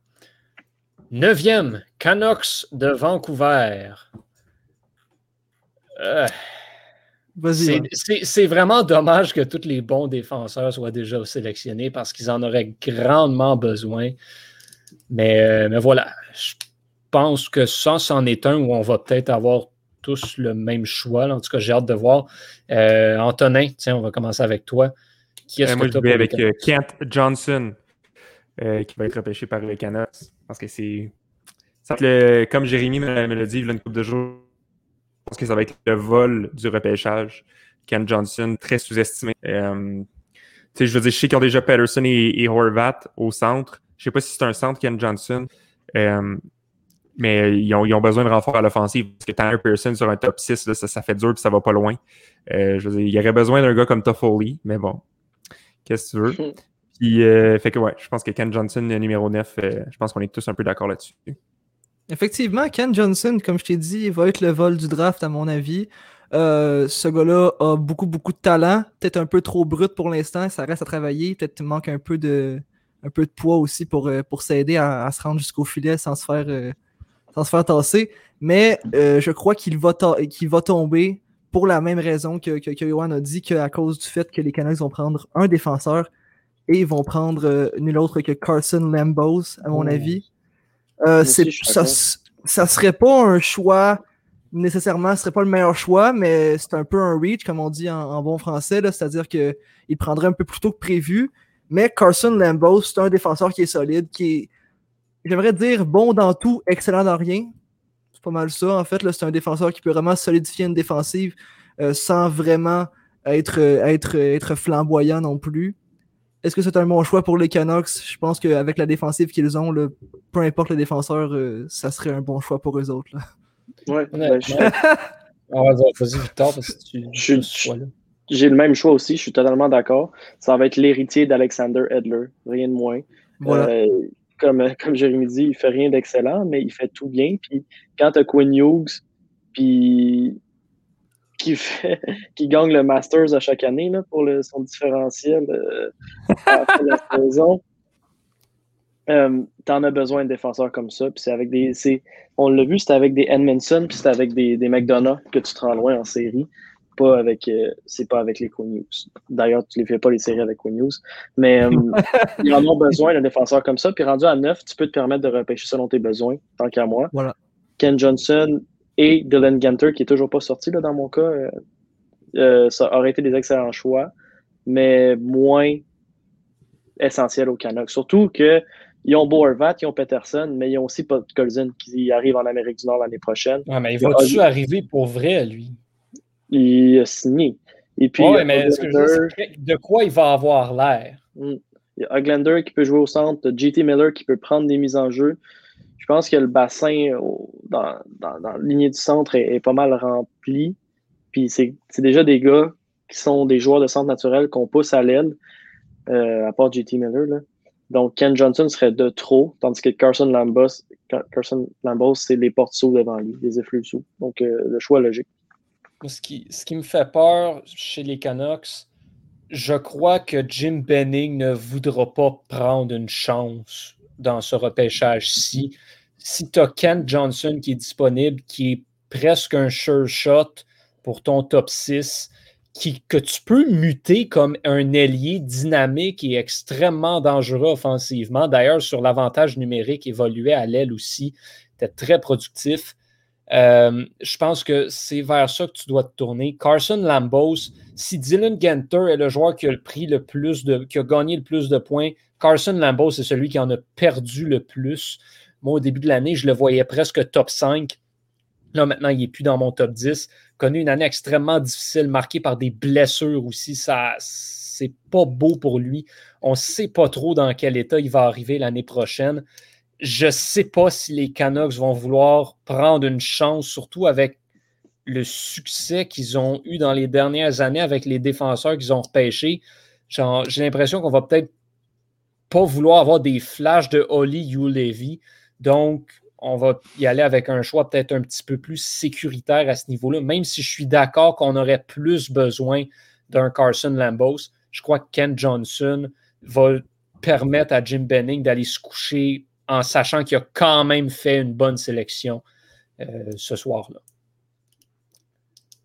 Neuvième, Canucks de Vancouver. Euh, Vas-y. c'est- Ivan. c'est c'est vraiment dommage que tous les bons défenseurs soient déjà sélectionnés parce qu'ils en auraient grandement besoin. Mais, euh, mais voilà, je pense que ça, c'en est un où on va peut-être avoir tous le même choix. là. En tout cas, j'ai hâte de voir. Euh, Antonin, tiens, on va commencer avec toi. Qui est-ce Euh, moi, que je vais avec Kent Johnson, euh, qui va être repêché par les Canucks. Parce que c'est. le- Comme Jérémy me, l'a dit il y a une couple de jours, je pense que ça va être le vol du repêchage. Kent Johnson, très sous-estimé. Euh, je veux dire, je sais qu'ils ont déjà Patterson et, et Horvat au centre. Je sais pas si c'est un centre, Kent Johnson. Euh, mais ils ont, besoin de renfort à l'offensive. Parce que Tanner Pearson sur un top 6, là, ça, fait dur et ça va pas loin. Je veux dire, il y aurait besoin d'un gars comme Toffoli, mais bon. Qu'est-ce que tu veux? Puis, euh, fait que ouais, je pense que Ken Johnson, numéro 9, euh, je pense qu'on est tous un peu d'accord là-dessus. Effectivement, Ken Johnson, comme je t'ai dit, va être le vol du draft, à mon avis. Euh, ce gars-là a beaucoup, beaucoup de talent. Peut-être un peu trop brut pour l'instant. Ça reste à travailler. Peut-être manque un peu de, un peu de poids aussi pour, pour s'aider à, à se rendre jusqu'au filet sans se faire, sans se faire tasser. Mais je crois qu'il va, tomber pour la même raison que, que, Johan a dit, qu'à cause du fait que les Canucks vont prendre un défenseur et ils vont prendre euh, nul autre que Carson Lambos, à mon Oh. avis. Euh, c'est, ça, ça serait pas un choix nécessairement, ce serait pas le meilleur choix, mais c'est un peu un reach, comme on dit en, en bon français, là, c'est-à-dire qu'il prendrait un peu plus tôt que prévu. Mais Carson Lambos, c'est un défenseur qui est solide, qui est, j'aimerais dire, bon dans tout, excellent dans rien. C'est pas mal ça, en fait. Là, c'est un défenseur qui peut vraiment solidifier une défensive euh, sans vraiment être, être, être flamboyant non plus. Est-ce que c'est un bon choix pour les Canucks? Je pense qu'avec la défensive qu'ils ont, là, peu importe le défenseur, euh, ça serait un bon choix pour eux autres. là. Ouais, ben, je, vas-y, vas-y, Victor, parce que tu, Je- tu sois là. J'ai le même choix aussi, je suis totalement d'accord. Ça va être l'héritier d'Alexander Edler, rien de moins. Voilà. Euh, comme, comme Jérémy dit, il fait rien d'excellent, mais il fait tout bien. Puis quand tu as Quinn Hughes, puis qui, fait, qui gagne le Masters à chaque année là, pour le, son différentiel euh, à la de saison, euh, t'en as besoin de défenseurs comme ça. Puis c'est avec des. On l'a vu, c'était avec des Edmondson, puis c'était avec des, des McDonough que tu te rends loin en série. Pas avec, euh, c'est pas avec les Quinn Hughes. D'ailleurs, tu les fais pas les séries avec Quinn Hughes. Mais euh, ils en ont besoin d'un défenseur comme ça. Puis rendu à 9, tu peux te permettre de repêcher selon tes besoins, tant qu'à moi. Voilà. Ken Johnson et Dylan Genter, qui est toujours pas sorti là, dans mon cas, euh, euh, ça aurait été des excellents choix, mais moins essentiels au Canucks. Surtout que ils ont Bo Horvat, ils ont Peterson, mais ils ont aussi Colson qui arrive en Amérique du Nord l'année prochaine. Ouais, mais il va-tu arriver pour vrai, lui? Il a signé. Et puis, Ouais, mais que je de quoi il va avoir l'air? il y a Oglander qui peut jouer au centre, JT Miller qui peut prendre des mises en jeu. Je pense que le bassin au- dans, dans, dans la lignée du centre est, pas mal rempli. Puis c'est déjà des gars qui sont des joueurs de centre naturel qu'on pousse à l'aile, euh, à part JT Miller. Là. Donc Ken Johnson serait de trop, tandis que Carson Lambos, Car- Carson Lambos, c'est les portes sous devant lui, les effluves sous. Donc euh, le choix logique. Ce qui, ce qui me fait peur chez les Canucks, je crois que Jim Benning ne voudra pas prendre une chance dans ce repêchage-ci. Si tu as Ken Johnson qui est disponible, qui est presque un sure shot pour ton top 6, qui, que tu peux muter comme un ailier dynamique et extrêmement dangereux offensivement. D'ailleurs, sur l'avantage numérique, évoluait à l'aile aussi, était très productif. Euh, je pense que c'est vers ça que tu dois te tourner. Carson Lambos, si Dylan Genter est le joueur qui a le pris le plus de, qui a gagné le plus de points, Carson Lambos c'est celui qui en a perdu le plus. Moi, au début de l'année, je le voyais presque top 5. Là, maintenant, il n'est plus dans mon top 10. Connu une année extrêmement difficile, marquée par des blessures aussi. Ça, c'est pas beau pour lui. On ne sait pas trop dans quel état il va arriver l'année prochaine je ne sais pas si les Canucks vont vouloir prendre une chance, surtout avec le succès qu'ils ont eu dans les dernières années avec les défenseurs qu'ils ont repêchés. J'ai l'impression qu'on va peut-être pas vouloir avoir des flashs de Holly Ulevi. Donc, on va y aller avec un choix peut-être un petit peu plus sécuritaire à ce niveau-là, même si je suis d'accord qu'on aurait plus besoin d'un Carson Lambos. Je crois que Ken Johnson va permettre à Jim Benning d'aller se coucher en sachant qu'il a quand même fait une bonne sélection euh, ce soir-là.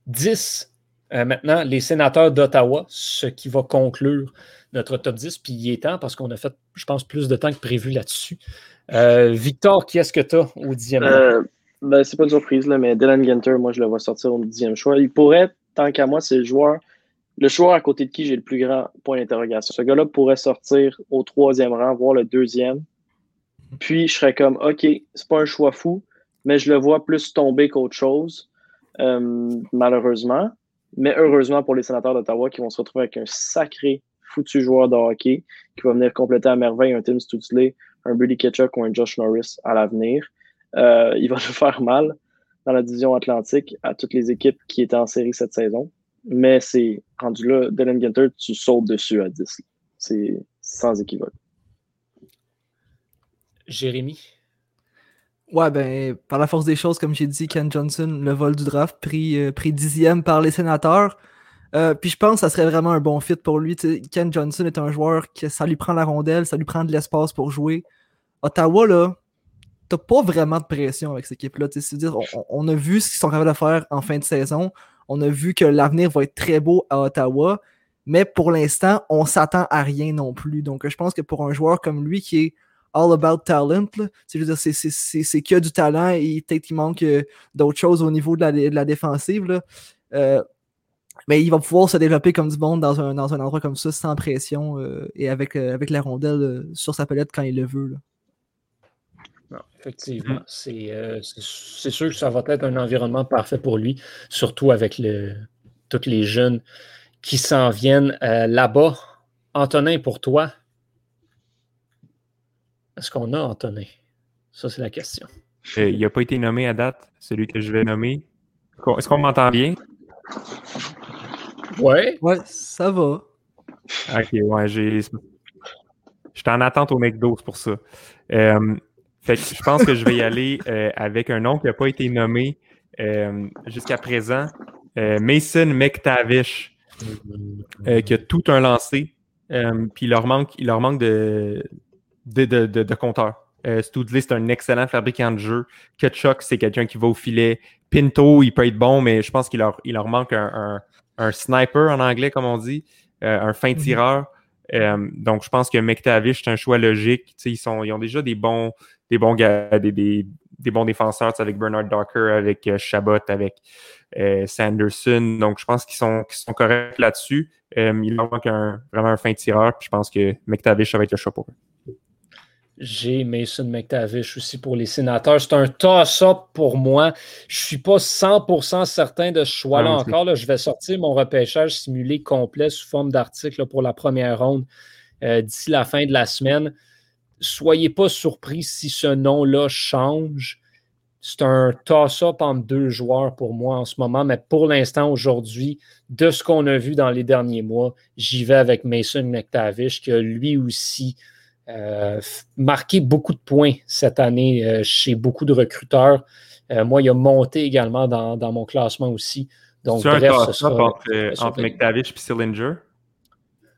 10. Euh, maintenant, les sénateurs d'Ottawa, ce qui va conclure notre top 10. Puis il est temps parce qu'on a fait, je pense, plus de temps que prévu là-dessus. Euh, Victor, qui est-ce que tu as au dixième euh, ben, C'est pas une surprise, là, mais Dylan Genter, moi, je le vois sortir au dixième choix. Il pourrait, tant qu'à moi, c'est le joueur, le joueur à côté de qui j'ai le plus grand point d'interrogation. Ce gars-là pourrait sortir au troisième rang, voire le deuxième. Puis je serais comme, OK, c'est pas un choix fou, mais je le vois plus tomber qu'autre chose, euh, malheureusement. Mais heureusement pour les sénateurs d'Ottawa qui vont se retrouver avec un sacré foutu joueur de hockey qui va venir compléter à merveille un Tim Stutzley, un Billy Ketchuk ou un Josh Norris à l'avenir. Euh, il va nous faire mal dans la division atlantique à toutes les équipes qui étaient en série cette saison. Mais c'est rendu là, Dylan Ginter, tu sautes dessus à 10. C'est sans équivoque. Jérémy? Ouais, ben, par la force des choses, comme j'ai dit, Ken Johnson, le vol du draft, pris, euh, pris dixième par les sénateurs. Euh, puis je pense que ça serait vraiment un bon fit pour lui. Ken Johnson est un joueur qui ça lui prend la rondelle, ça lui prend de l'espace pour jouer. Ottawa, là, t'as pas vraiment de pression avec cette équipe-là. On, on, a vu ce qu'ils sont capables de faire en fin de saison. On a vu que l'avenir va être très beau à Ottawa. Mais pour l'instant, on s'attend à rien non plus. Donc, je pense que pour un joueur comme lui qui est all about talent. C'est qu'il y a du talent et peut-être qu'il manque euh, d'autres choses au niveau de la, défensive. Euh, mais il va pouvoir se développer comme du monde dans un, endroit comme ça, sans pression euh, et avec, la rondelle sur sa palette quand il le veut. Effectivement, c'est sûr que ça va être un environnement parfait pour lui, surtout avec tous les jeunes qui s'en viennent là-bas. Antonin, pour toi, est-ce qu'on a Antonin? Ça, c'est la question. Euh, il n'a pas été nommé à date, celui que je vais nommer. Est-ce qu'on m'entend bien? Ouais. Ouais, ça va. Ok, ouais, j'ai. J'étais en attente au McDo, c'est pour ça. Euh, fait que je pense que je vais y aller euh, avec un nom qui n'a pas été nommé euh, jusqu'à présent. Euh, Mason McTavish, euh, qui a tout un lancé. Euh, puis il leur manque, il leur manque de, de, de, de, de compteurs. Euh, c'est un excellent fabricant de jeux. Kutchuk, c'est quelqu'un qui va au filet. Pinto, il peut être bon, mais je pense qu'il leur, il leur manque un, un, un sniper en anglais, comme on dit, euh, un fin tireur. Euh, donc, je pense que McTavish, c'est un choix logique. Ils, sont, ils ont déjà des bons, des bons gars, des, des, des bons défenseurs avec Bernard Docker, avec euh, Chabot, avec Sanderson. Donc, je pense qu'ils sont, corrects là-dessus. Il leur manque un, vraiment un fin tireur. Puis je pense que McTavish, ça va être le choix pour eux. J'ai Mason McTavish aussi pour les sénateurs. C'est un toss-up pour moi. Je ne suis pas 100% certain de ce choix-là Ah, encore. Là. Je vais sortir mon repêchage simulé complet sous forme d'article pour la première ronde euh, d'ici la fin de la semaine. Soyez pas surpris si ce nom-là change. C'est un toss-up entre deux joueurs pour moi en ce moment, mais pour l'instant, aujourd'hui, de ce qu'on a vu dans les derniers mois, j'y vais avec Mason McTavish, qui a lui aussi euh, marqué beaucoup de points cette année euh, chez beaucoup de recruteurs. Euh, moi, il a monté également dans, dans mon classement aussi. Donc, Tu as un bref, ce sera- entre, ce entre. McTavish et Sillinger?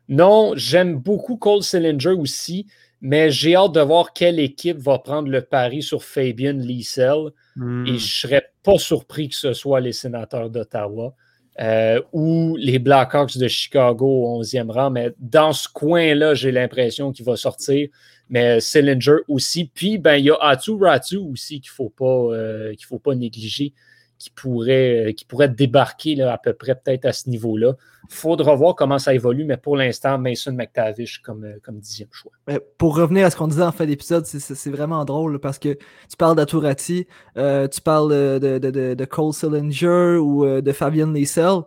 Non, j'aime beaucoup Cole Sillinger aussi, mais j'ai hâte de voir quelle équipe va prendre le pari sur Fabian Liesel. Hmm. Et je ne serais pas surpris que ce soit les sénateurs d'Ottawa euh, ou les Blackhawks de Chicago au 11e rang. Mais dans ce coin-là, j'ai l'impression qu'il va sortir. Mais Sillinger aussi. Puis, ben, il y a Atu Ratu aussi qu'il ne euh, faut pas négliger, qui pourrait, euh, qui pourrait débarquer là, à peu près peut-être à ce niveau-là. Il faudra voir comment ça évolue, mais pour l'instant, Mason McTavish comme, euh, comme dixième choix. Mais pour revenir à ce qu'on disait en fin d'épisode, c'est- vraiment drôle parce que tu parles d'Aturati, euh, tu parles de, de, de- Cole Sillinger ou de Fabian Leisel.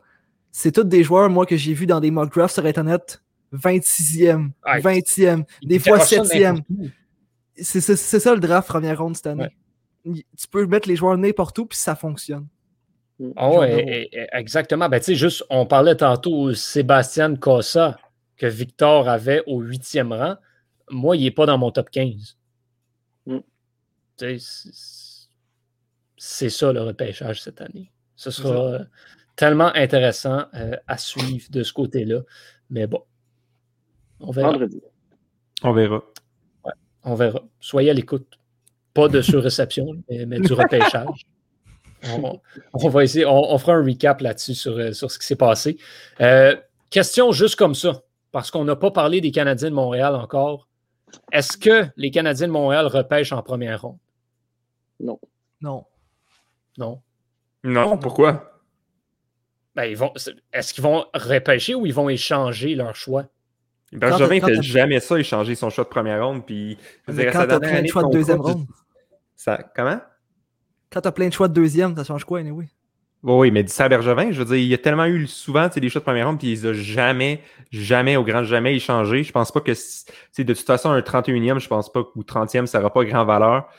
C'est tous des joueurs, moi, que j'ai vus dans des mock drafts sur Internet. 26e, Ouais. 20e, des fois garoche ça 7e. n'importe où. C'est ça le draft première ronde cette année. Ouais. Tu peux mettre les joueurs n'importe où, puis ça fonctionne. Et- et- exactement. Ben, tu sais, juste, on parlait tantôt Sébastien Cossa que Victor avait au huitième rang. Moi, il n'est pas dans mon top 15. Mm. C'est- C'est ça le repêchage cette année. Ce sera euh, tellement intéressant euh, à suivre de ce côté-là. Mais bon, on verra. Vendredi. On verra. On verra. Soyez à l'écoute. Pas de surréception, mais, mais du repêchage. On, on va essayer, on, on fera un recap là-dessus sur, euh, sur ce qui s'est passé. Euh, question juste comme ça, parce qu'on n'a pas parlé des Canadiens de Montréal encore. Est-ce que les Canadiens de Montréal repêchent en première ronde? Non. Non. Non, pourquoi? Ben, ils vont, est-ce qu'ils vont repêcher ou ils vont échanger leur choix? Bergevin Quand- fait jamais ça, échanger son choix de première ronde. Puis, je dirais, quand t'as plein de choix de deuxième ronde. Ça, comment? Quand t'as plein de choix de deuxième, ça change quoi, anyway? Oui, oui, mais dis ça à Bergevin, je veux dire, il y a tellement eu souvent des choix de première ronde, puis il les a jamais, jamais, au grand jamais échangé. Je pense pas que, c- tu sais, de toute façon, un 31e, je pense pas, ou 30e, ça n'aura pas grand valeur.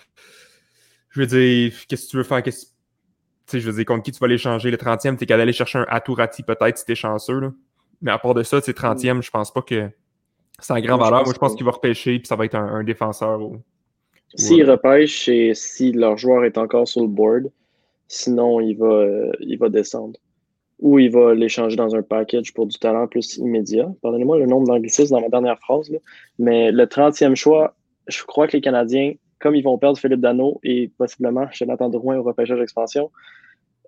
Je veux dire, qu'est-ce que tu veux faire? Qu'est-ce- je veux dire, contre qui tu vas l'échanger? Le 30e, t'es qu'à aller chercher un Aturati peut-être si t'es chanceux, là. Mais à part de ça, sais, 30e, je pense pas que c'est en grand Moi, je valeur. Moi, je pense qu'il va repêcher, puis ça va être un, un défenseur. ou- S'il Ouais. repêche et si leur joueur est encore sur le board, sinon il va, euh, il va descendre. Ou il va l'échanger dans un package pour du talent plus immédiat. Pardonnez-moi le nombre d'anglicismes dans ma dernière phrase. là. Mais le 30e choix, je crois que les Canadiens, comme ils vont perdre Philippe Dano et possiblement Jonathan Drouin au repêchage d'expansion,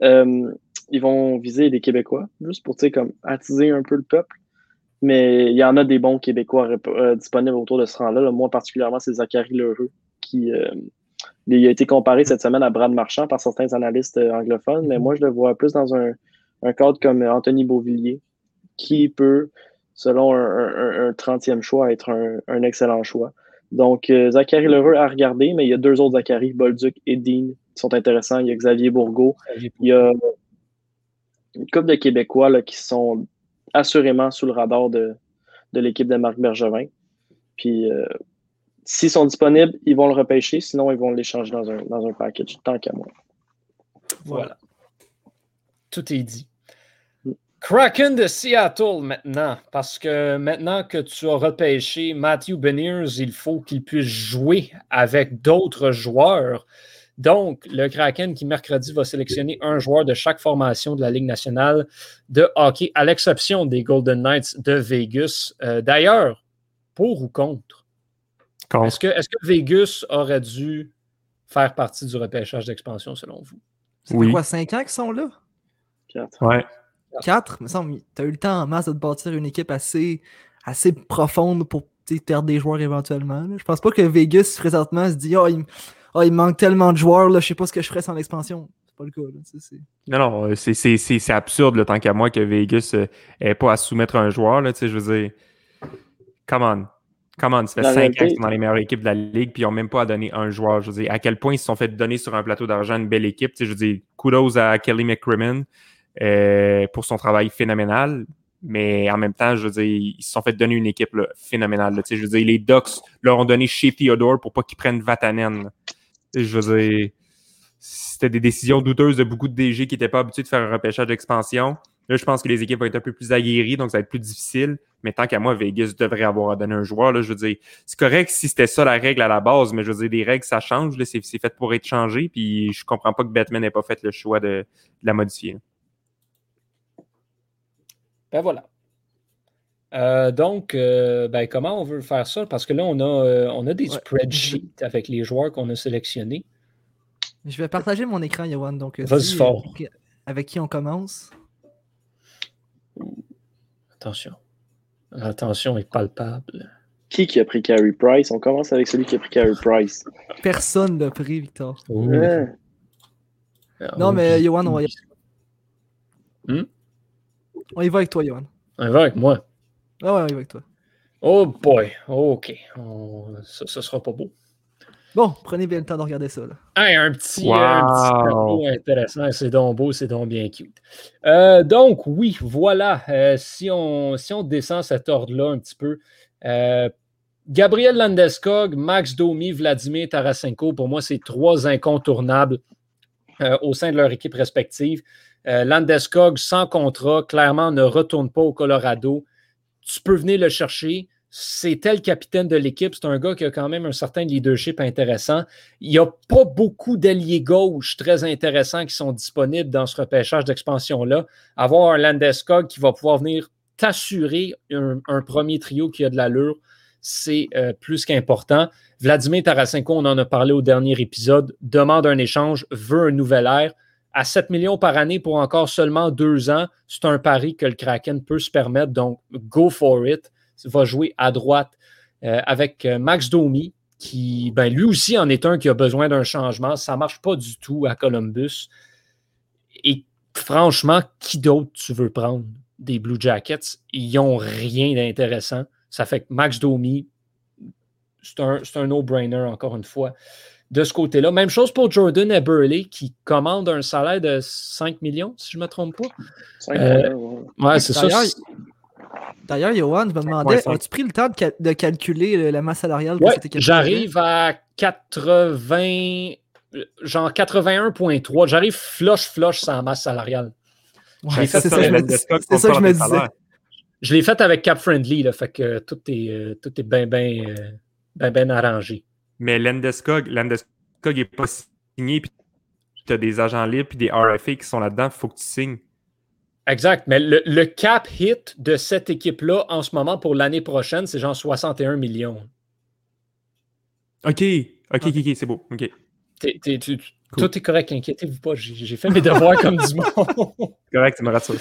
euh, ils vont viser des Québécois, juste pour tu sais, comme attiser un peu le peuple. Mais il y en a des bons Québécois euh, disponibles autour de ce rang-là. là. Moi, particulièrement, c'est Zachary Lheureux qui euh, il a été comparé cette semaine à Brad Marchand par certains analystes euh, anglophones, mais moi, je le vois plus dans un, un cadre comme Anthony Beauvillier, qui peut, selon un, un- un 30e choix, être un, un excellent choix. Donc, euh, Zachary Lheureux à regarder, mais il y a deux autres Zachary, Bolduc et Dean, qui sont intéressants. Il y a Xavier Bourgault. Il y a une couple de Québécois là, qui sont assurément sous le radar de, de l'équipe de Marc Bergevin. Puis, euh, s'ils sont disponibles, ils vont le repêcher. Sinon, ils vont l'échanger dans un, dans un package, tant qu'à moi. Voilà. tout est dit. Kraken de Seattle maintenant, parce que maintenant que tu as repêché Matthew Beniers, il faut qu'il puisse jouer avec d'autres joueurs. Donc, le Kraken qui mercredi va sélectionner un joueur de chaque formation de la Ligue nationale de hockey, à l'exception des Golden Knights de Vegas. Euh, d'ailleurs, pour ou contre? Est-ce que, est que, Vegas aurait dû faire partie du repêchage d'expansion selon vous? C'est oui. quoi, cinq ans qu'ils sont là? Quatre. Ouais. 4, me semble, tu as eu le temps en masse de te bâtir une équipe assez, assez profonde pour perdre des joueurs éventuellement. Je pense pas que Vegas, présentement, se dit oh, il, oh, il manque tellement de joueurs, là, je sais pas ce que je ferais sans l'expansion. C'est pas le cas. Là, non, non, euh, c'est absurde, le tant qu'à moi, que Vegas n'ait pas à soumettre un joueur. Là, je veux dire, come on. Come on, ça fait 5 ans qu'ils sont dans les meilleures équipes de la ligue, puis ils n'ont même pas à donner un joueur. Je veux dire, à quel point ils se sont fait donner sur un plateau d'argent une belle équipe. Je veux dire, kudos à Kelly McCrimmon. Euh, pour son travail phénoménal. Mais en même temps, je veux dire, ils se sont fait donner une équipe phénoménale. je veux dire, les Ducks leur ont donné chez Theodore pour pas qu'ils prennent Vatanen. Je veux dire, c'était des décisions douteuses de beaucoup de DG qui n'étaient pas habitués de faire un repêchage d'expansion. Là, je pense que les équipes vont être un peu plus aguerries, donc ça va être plus difficile. Mais tant qu'à moi, Vegas devrait avoir à donner un joueur. Là, je veux dire, c'est correct si c'était ça la règle à la base, mais je veux dire, des règles, ça change. C'est fait pour être changé. Puis je comprends pas que Batman n'ait pas fait le choix de, de la modifier. Ben voilà. Euh, donc, euh, ben, comment on veut faire ça? Parce que là, on a, euh, on a des spreadsheets avec les joueurs qu'on a sélectionnés. Je vais partager mon écran, Yohan. Donc, Vas-y fort. Avec qui on commence? Attention. L'attention est palpable. Qui qui a pris Carey Price? On commence avec celui qui a pris Carey Price. Personne l'a pris, Victor. Non, mais Yohan, on va y hmm? On y va avec toi, Johan. On y va avec moi. Ah ouais, on avec toi. Oh boy, OK. Ça, ça sera pas beau. Bon, prenez bien le temps de regarder ça. Là. un petit, wow. intéressant. C'est donc beau, c'est donc bien cute. Euh, donc, oui, voilà. Euh, si, on, si on descend cet ordre-là un petit peu, euh, Gabriel Landeskog, Max Domi, Vladimir Tarasenko, pour moi, c'est trois incontournables au sein de leur équipe respective. Euh, Landeskog, sans contrat, clairement ne retourne pas au Colorado. Tu peux venir le chercher. C'était le capitaine de l'équipe. C'est un gars qui a quand même un certain leadership intéressant. Il n'y a pas beaucoup d'alliés gauche très intéressants qui sont disponibles dans ce repêchage d'expansion-là. Avoir un Landeskog qui va pouvoir venir t'assurer un, premier trio qui a de l'allure, c'est euh, plus qu'important. Vladimir Tarasenko, on en a parlé au dernier épisode, demande un échange, veut un nouvel air à 7 millions par année pour encore seulement deux ans, c'est un pari que le Kraken peut se permettre. Donc, go for it. Va jouer à droite euh, avec euh, Max Domi, qui, ben, lui aussi en est un qui a besoin d'un changement. Ça ne marche pas du tout à Columbus. Et franchement, qui d'autre tu veux prendre des Blue Jackets? Ils n'ont rien d'intéressant. Ça fait que Max Domi, c'est un, un no-brainer, encore une fois de ce côté-là. Même chose pour Jordan Eberle qui commande un salaire de 5 millions, si je ne me trompe pas. 5 euh, ouais, c'est ça. D'ailleurs, Johan, je me demandais, as-tu pris le temps de, calculer la masse salariale de cette équipe? J'arrive à 80, genre 81,3. J'arrive flush, flush sans masse salariale. c'est ça, que je me disais. Je l'ai fait avec Cap Friendly, là, fait que tout est, euh, tout est bien, bien, euh, bien, bien arrangé. Mais Landeskog, Landeskog n'est pas signé, puis tu as des agents libres puis des RFA qui sont là-dedans, il faut que tu signes. Exact. Mais le, cap hit de cette équipe-là en ce moment pour l'année prochaine, c'est genre 61 millions. OK. OK, OK, OK, c'est beau. OK. Tout est correct, inquiétez-vous pas. J'ai fait mes devoirs comme du monde. correct, tu me rassures.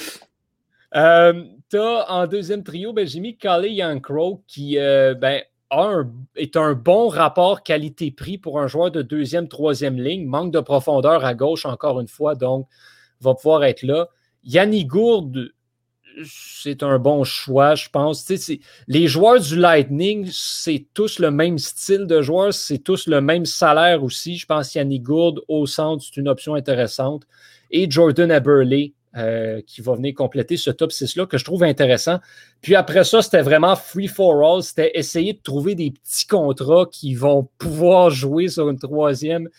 Euh, tu as en deuxième trio, ben, j'ai mis Kali Young-Crow qui, euh, ben, est un bon rapport qualité-prix pour un joueur de deuxième, troisième ligne. Manque de profondeur à gauche, encore une fois, donc va pouvoir être là. Yannick Gourde, c'est un bon choix, je pense. les joueurs du Lightning, c'est tous le même style de joueurs, c'est tous le même salaire aussi. Je pense Yannick Gourde au centre, c'est une option intéressante. Et Jordan Eberle, euh, qui va venir compléter ce top 6-là que je trouve intéressant. Puis après ça, c'était vraiment free for all. C'était essayer de trouver des petits contrats qui vont pouvoir jouer sur une troisième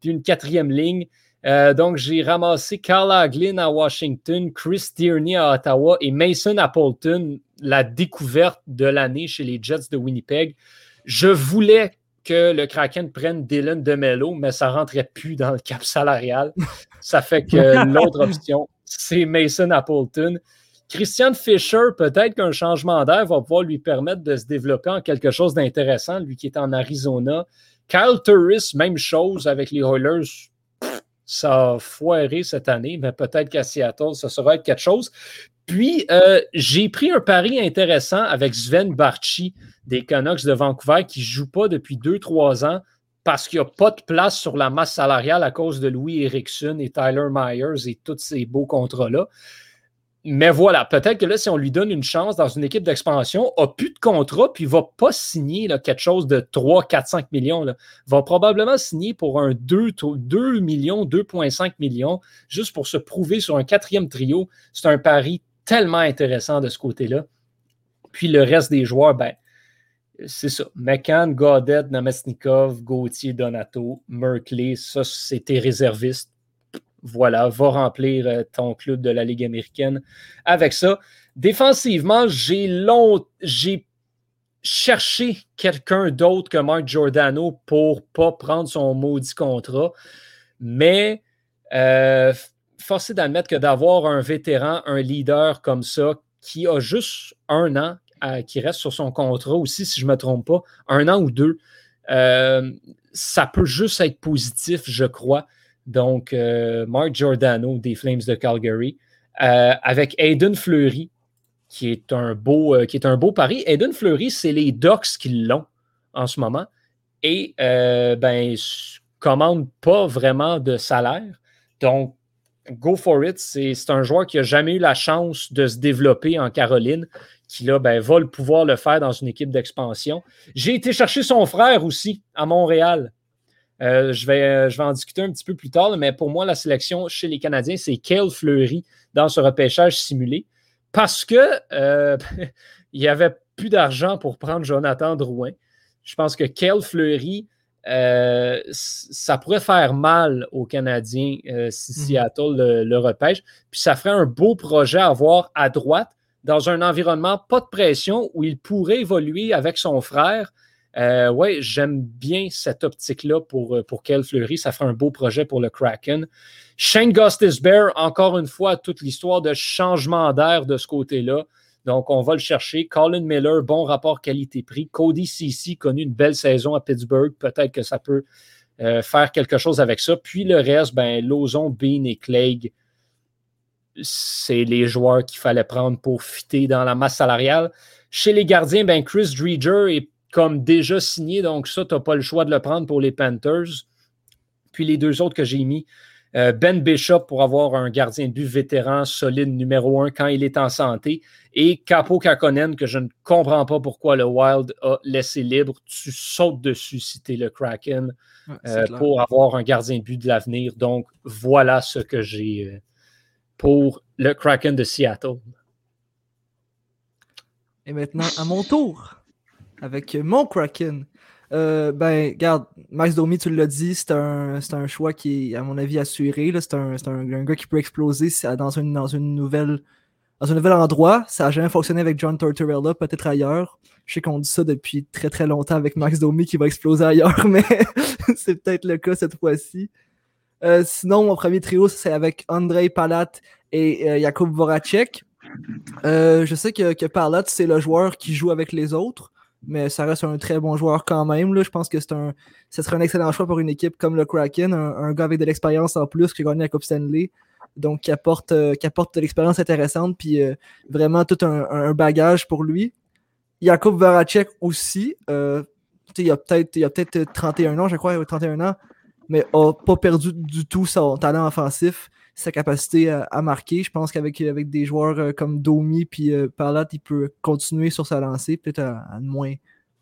puis une quatrième ligne. Euh, donc, j'ai ramassé Carl Aglin à Washington, Chris Tierney à Ottawa et Mason Appleton, la découverte de l'année chez les Jets de Winnipeg. Je voulais que le Kraken prenne Dylan DeMello, mais ça ne rentrait plus dans le cap salarial. Ça fait que l'autre option, c'est Mason Appleton. Christian Fisher, peut-être qu'un changement d'air va pouvoir lui permettre de se développer en quelque chose d'intéressant, lui qui est en Arizona. Kyle Turris, même chose avec les Oilers. Ça a foiré cette année, mais peut-être qu'à Seattle, ça sera être quelque chose. Puis, euh, j'ai pris un pari intéressant avec Sven Barchi des Canucks de Vancouver qui ne joue pas depuis 2-3 ans parce qu'il n'y a pas de place sur la masse salariale à cause de Louis Erickson et Tyler Myers et tous ces beaux contrats-là mais voilà, peut-être que là, si on lui donne une chance dans une équipe d'expansion, a plus de contrat, puis ne va pas signer quelque chose de 3, 4, 5 millions. Va probablement signer pour un 2, 2 millions, 2,5 millions, juste pour se prouver sur un quatrième trio. C'est un pari tellement intéressant de ce côté-là. Puis le reste des joueurs, ben, c'est ça. McCann, Godet, Namestnikov, Gauthier, Donato, Merkley, ça, c'était réserviste voilà, va remplir euh, ton club de la Ligue américaine avec ça. Défensivement, j'ai long, cherché quelqu'un d'autre que Mark Giordano pour pas prendre son maudit contrat, mais euh, forcé d'admettre que d'avoir un vétéran, un leader comme ça, qui a juste un an, euh, qui reste sur son contrat aussi, si je ne me trompe pas, un an ou deux, ça peut juste être positif, je crois. Donc, euh, Mark Giordano des Flames de Calgary, euh, avec Aiden Fleury, qui est un beau, euh, qui est un beau pari. Aiden Fleury, c'est les Ducks qui l'ont en ce moment. Et ben, commande pas vraiment de salaire. Donc, go for it. C'est un joueur qui n'a jamais eu la chance de se développer en Caroline, qui là, ben, va le pouvoir le faire dans une équipe d'expansion. J'ai été chercher son frère aussi à Montréal. Euh, je, vais, je vais en discuter un petit peu plus tard, mais pour moi, la sélection chez les Canadiens, c'est Kale Fleury dans ce repêchage simulé parce que euh, il n'y avait plus d'argent pour prendre Jonathan Drouin. Je pense que Kale Fleury, ça pourrait faire mal aux Canadiens si mhm. Seattle le, le, repêche. Puis ça ferait un beau projet à voir à droite dans un environnement pas de pression où il pourrait évoluer avec son frère euh, oui, j'aime bien cette optique-là pour, euh, pour Kel Fleury. Ça fera un beau projet pour le Kraken. Shane Gustis Bear, encore une fois, toute l'histoire de changement d'air de ce côté-là. Donc, on va le chercher. Colin Miller, bon rapport qualité-prix. Cody Cici, connu une belle saison à Pittsburgh. Peut-être que ça peut euh, faire quelque chose avec ça. Puis le reste, ben, Lozon, Bean et Clegg, c'est les joueurs qu'il fallait prendre pour fitter dans la masse salariale. Chez les gardiens, ben, Chris Dreger est comme déjà signé, donc ça, tu n'as pas le choix de le prendre pour les Panthers. Puis les deux autres que j'ai mis, Ben Bishop pour avoir un gardien de but vétéran solide numéro un quand il est en santé. Et Capo Kakonen, que je ne comprends pas pourquoi le Wild a laissé libre. Tu sautes dessus si tu le Kraken euh, pour avoir un gardien de but de l'avenir. Donc voilà ce que j'ai euh, pour le Kraken de Seattle. Et maintenant, à mon tour avec mon Kraken. Euh, ben, regarde, Max Domi, tu l'as dit, c'est un, un, choix qui est, à mon avis, assuré. C'est un, un, un, gars qui peut exploser dans une, dans une nouvelle dans un nouvel endroit. Ça n'a jamais fonctionné avec John Tortorella, peut-être ailleurs. Je sais qu'on dit ça depuis très très longtemps avec Max Domi qui va exploser ailleurs, mais c'est peut-être le cas cette fois-ci. Euh, sinon, mon premier trio, c'est avec Andrei Palat et euh, Jakub Voracek. Je sais que, que Palat, c'est le joueur qui joue avec les autres mais ça reste un très bon joueur quand même. Là. Je pense que c'est un, ce serait un excellent choix pour une équipe comme le Kraken, un, gars avec de l'expérience en plus qui a gagné la Coupe Stanley, donc qui apporte, euh, qui apporte de l'expérience intéressante, puis euh, vraiment tout un, bagage pour lui. Jakub Varacek aussi, euh, il a peut-être peut 31 ans, je crois, il a 31 ans, mais n'a pas perdu du tout son talent offensif sa capacité à, marquer. Je pense qu'avec avec des joueurs euh, comme Domi puis euh, Parlat, il peut continuer sur sa lancée, peut-être à, moins,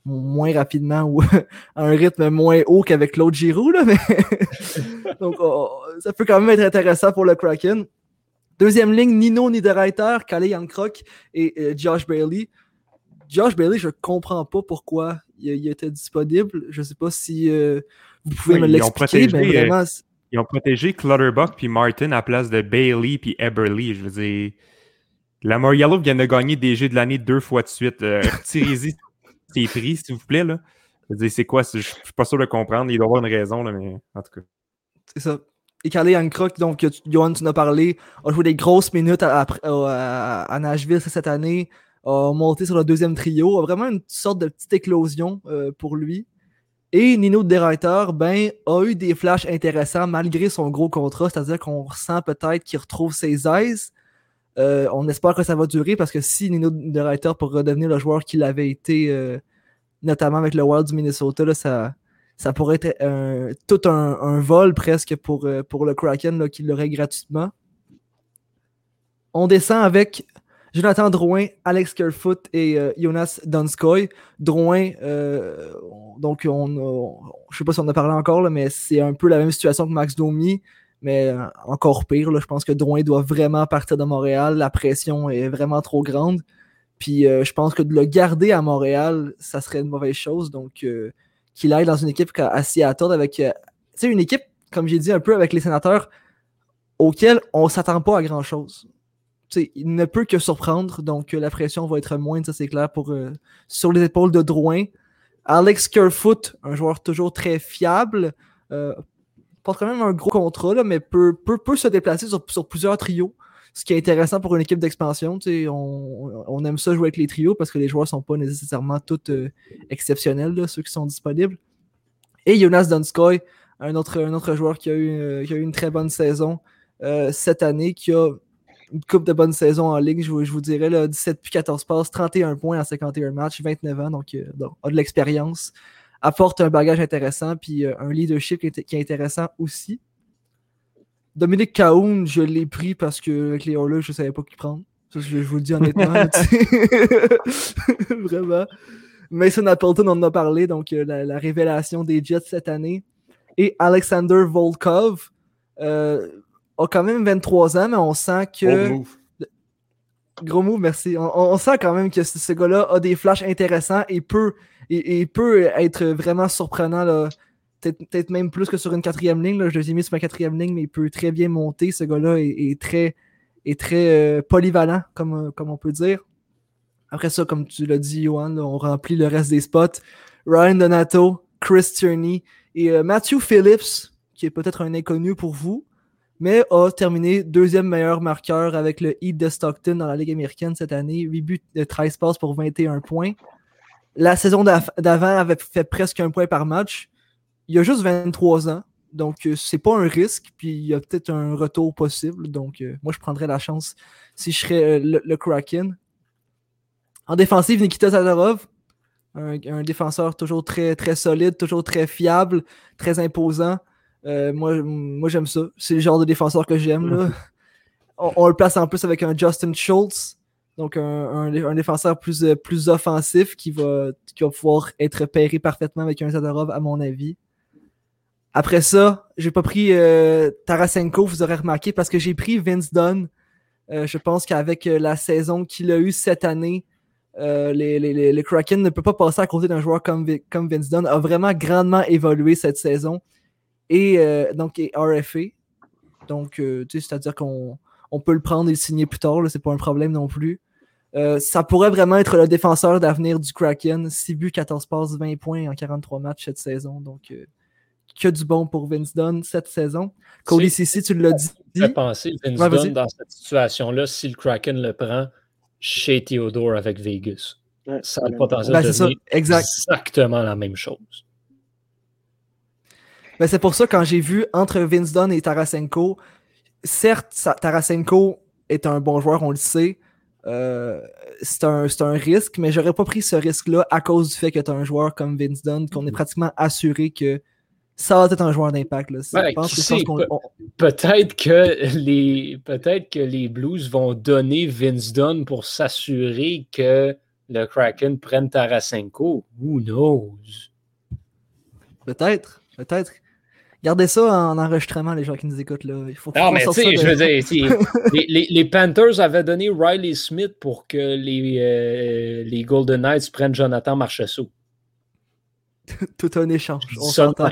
moins rapidement ou à un rythme moins haut qu'avec l'autre Giroud. mais Donc, oh, ça peut quand même être intéressant pour le Kraken. Deuxième ligne, Nino Niederreiter, Kalle Yankrock et euh, Josh Bailey. Josh Bailey, je comprends pas pourquoi il, il était disponible. Je sais pas si euh, vous pouvez Oui, me l'expliquer, mais vraiment. Ils ont protégé Clutterbuck puis Martin à la place de Bailey puis Eberly. Je veux dire, la Moriello vient de gagner des jeux de l'année deux fois de suite. Euh, Retirez-y prix, s'il vous plaît. Là. Je veux dire, c'est quoi? Je suis pas sûr de comprendre. Il doit y avoir une raison, là, mais en tout cas. C'est ça. Et Carly Hancock, donc, tu- Johan, tu en as parlé, a joué des grosses minutes à, à- à- à Nashville cette année, a monté sur le deuxième trio, a vraiment une sorte de petite éclosion euh, pour lui. Et Nino de Derriter, ben, a eu des flashs intéressants malgré son gros contrat, c'est-à-dire qu'on ressent peut-être qu'il retrouve ses aises. Euh, on espère que ça va durer parce que si Nino de Reiter pour redevenir le joueur qu'il avait été, euh, notamment avec le Wild du Minnesota, ça, ça pourrait être tout un, un vol presque pour, euh, pour le Kraken qui l'aurait gratuitement. On descend avec Jonathan Drouin, Alex Kerfoot et euh, Jonas Donskoy. Drouin, euh, on- donc on, je sais pas si on en a parlé encore, mais c'est un peu la même situation que Max Domi, mais euh, encore pire. je pense que Drouin doit vraiment partir de Montréal. La pression est vraiment trop grande. Puis je pense que de le garder à Montréal, ça serait une mauvaise chose. Donc qu'il aille dans une équipe à Seattle avec une équipe, comme j'ai dit un peu avec les sénateurs, auquel on s'attend pas à grand chose. Il ne peut que surprendre, donc euh, la pression va être moindre, ça c'est clair, pour, euh, sur les épaules de Drouin. Alex Kerfoot, un joueur toujours très fiable, euh, porte quand même un gros contrat, là, mais peut, peut, peut se déplacer sur, sur plusieurs trios, ce qui est intéressant pour une équipe d'expansion. On, on aime ça jouer avec les trios parce que les joueurs ne sont pas nécessairement tous exceptionnels, ceux qui sont disponibles. Et Jonas Donskoy, un autre, un autre joueur qui a eu, qui a eu une très bonne saison cette année, qui a une coupe de bonnes saisons en ligue, je, vous- je vous dirais, là, 17 puis 14 passes, 31 points en 51 matchs, 29 ans, donc, euh, donc, a de l'expérience, apporte un bagage intéressant, puis euh, un leadership qui est, intéressant aussi. Dominique Cahoun, je l'ai pris parce que avec les Oilers, je ne savais pas qui prendre. Ça, je, vous le dis honnêtement. Vraiment. Mason Appleton, on en a parlé, donc euh, la, la révélation des Jets cette année. Et Alexander Volkov euh, a quand même 23 ans, mais on sent que. Gros move. Gros merci. On, on sent quand même que ce, ce gars-là a des flashs intéressants et peut, et, et peut être vraiment surprenant. là. Peut-être peut-être même plus que sur une quatrième ligne. là. Je l'ai mis sur ma quatrième ligne, mais il peut très bien monter. Ce gars-là est, est très, est très euh, polyvalent, comme, euh, comme on peut dire. Après ça, comme tu l'as dit, Johan, là, on remplit le reste des spots. Ryan Donato, Chris Tierney et euh, Matthew Phillips, qui est peut-être un inconnu pour vous, mais a terminé deuxième meilleur marqueur avec le Heat de Stockton dans la Ligue américaine cette année. 8 buts de 13 passes pour 21 points. La saison d'av- d'avant avait fait presque un point par match. Il a juste 23 ans, donc euh, c'est pas un risque, puis il y a peut-être un retour possible. Donc euh, moi, je prendrais la chance si je serais euh, le, le Kraken. En défensive, Nikita Zadorov, un, un défenseur toujours très, très solide, toujours très fiable, très imposant. Euh, moi, moi j'aime ça. C'est le genre de défenseur que j'aime. là. On, on le place en plus avec un Justin Schultz, donc un, un- un défenseur plus, euh, plus offensif qui va, qui va pouvoir être pairé parfaitement avec un Zadorov, à mon avis. Après ça, j'ai pas pris euh, Tarasenko, vous aurez remarqué, parce que j'ai pris Vince Dunn. Euh, je pense qu'avec la saison qu'il a eue cette année, euh, les, les, les- le Kraken ne peut pas passer à côté d'un joueur comme, comme Vince Dunn. A vraiment grandement évolué cette saison. Et euh, donc, et RFA. Donc, euh, tu sais, c'est-à-dire qu'on on peut le prendre et le signer plus tard. là, C'est pas un problème non plus. Euh, ça pourrait vraiment être le défenseur d'avenir du Kraken. 6 buts, 14 passes, 20 points en 43 matchs cette saison. Donc, euh, que du bon pour Vince Dunn cette saison. Cody Sissi, tu l'as dit. fait penser Vince Ouais. Dunn dans cette situation-là si le Kraken le prend chez Theodore avec Vegas. Ouais, Ça a le potentiel Ben, de devenir exact. exactement la même chose. Ben, c'est pour ça, quand j'ai vu entre Vince Dunn et Tarasenko, certes, ça- Tarasenko est un bon joueur, on le sait. Euh, c'est un, un risque, mais j'aurais pas pris ce risque-là à cause du fait que tu as un joueur comme Vince Dunn, qu'on est pratiquement assuré que ça va être un joueur d'impact. Ouais, peut- Peut-être que les peut-être que les Blues vont donner Vince Dunn pour s'assurer que le Kraken prenne Tarasenko. Who knows? Peut-être, peut-être. Gardez ça en enregistrement, les gens qui nous écoutent. Là. Il faut Non, mais tu sais, je veux dire, les, les- les Panthers avaient donné Riley Smith pour que les, euh, les Golden Knights prennent Jonathan Marchessault. tout un échange. On s'entend.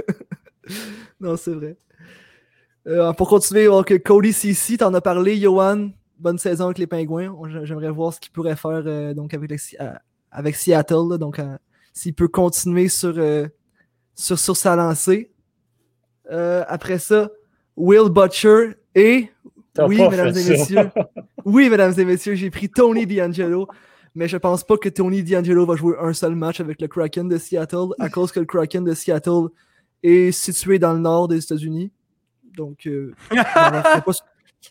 non, c'est vrai. Euh, pour continuer, donc, Cody CC, t'en as parlé, Johan. Bonne saison avec les Pingouins. J'aimerais voir ce qu'il pourrait faire euh, donc avec, le- avec Seattle. là. donc, s'il peut continuer sur, sur, sur sa lancée. Euh, après ça, Will Butcher et. Oui, mesdames et messieurs. Oui, mesdames et messieurs, j'ai pris Tony D'Angelo. Mais je pense pas que Tony D'Angelo va jouer un seul match avec le Kraken de Seattle à cause que le Kraken de Seattle est situé dans le nord des États-Unis. Donc, euh,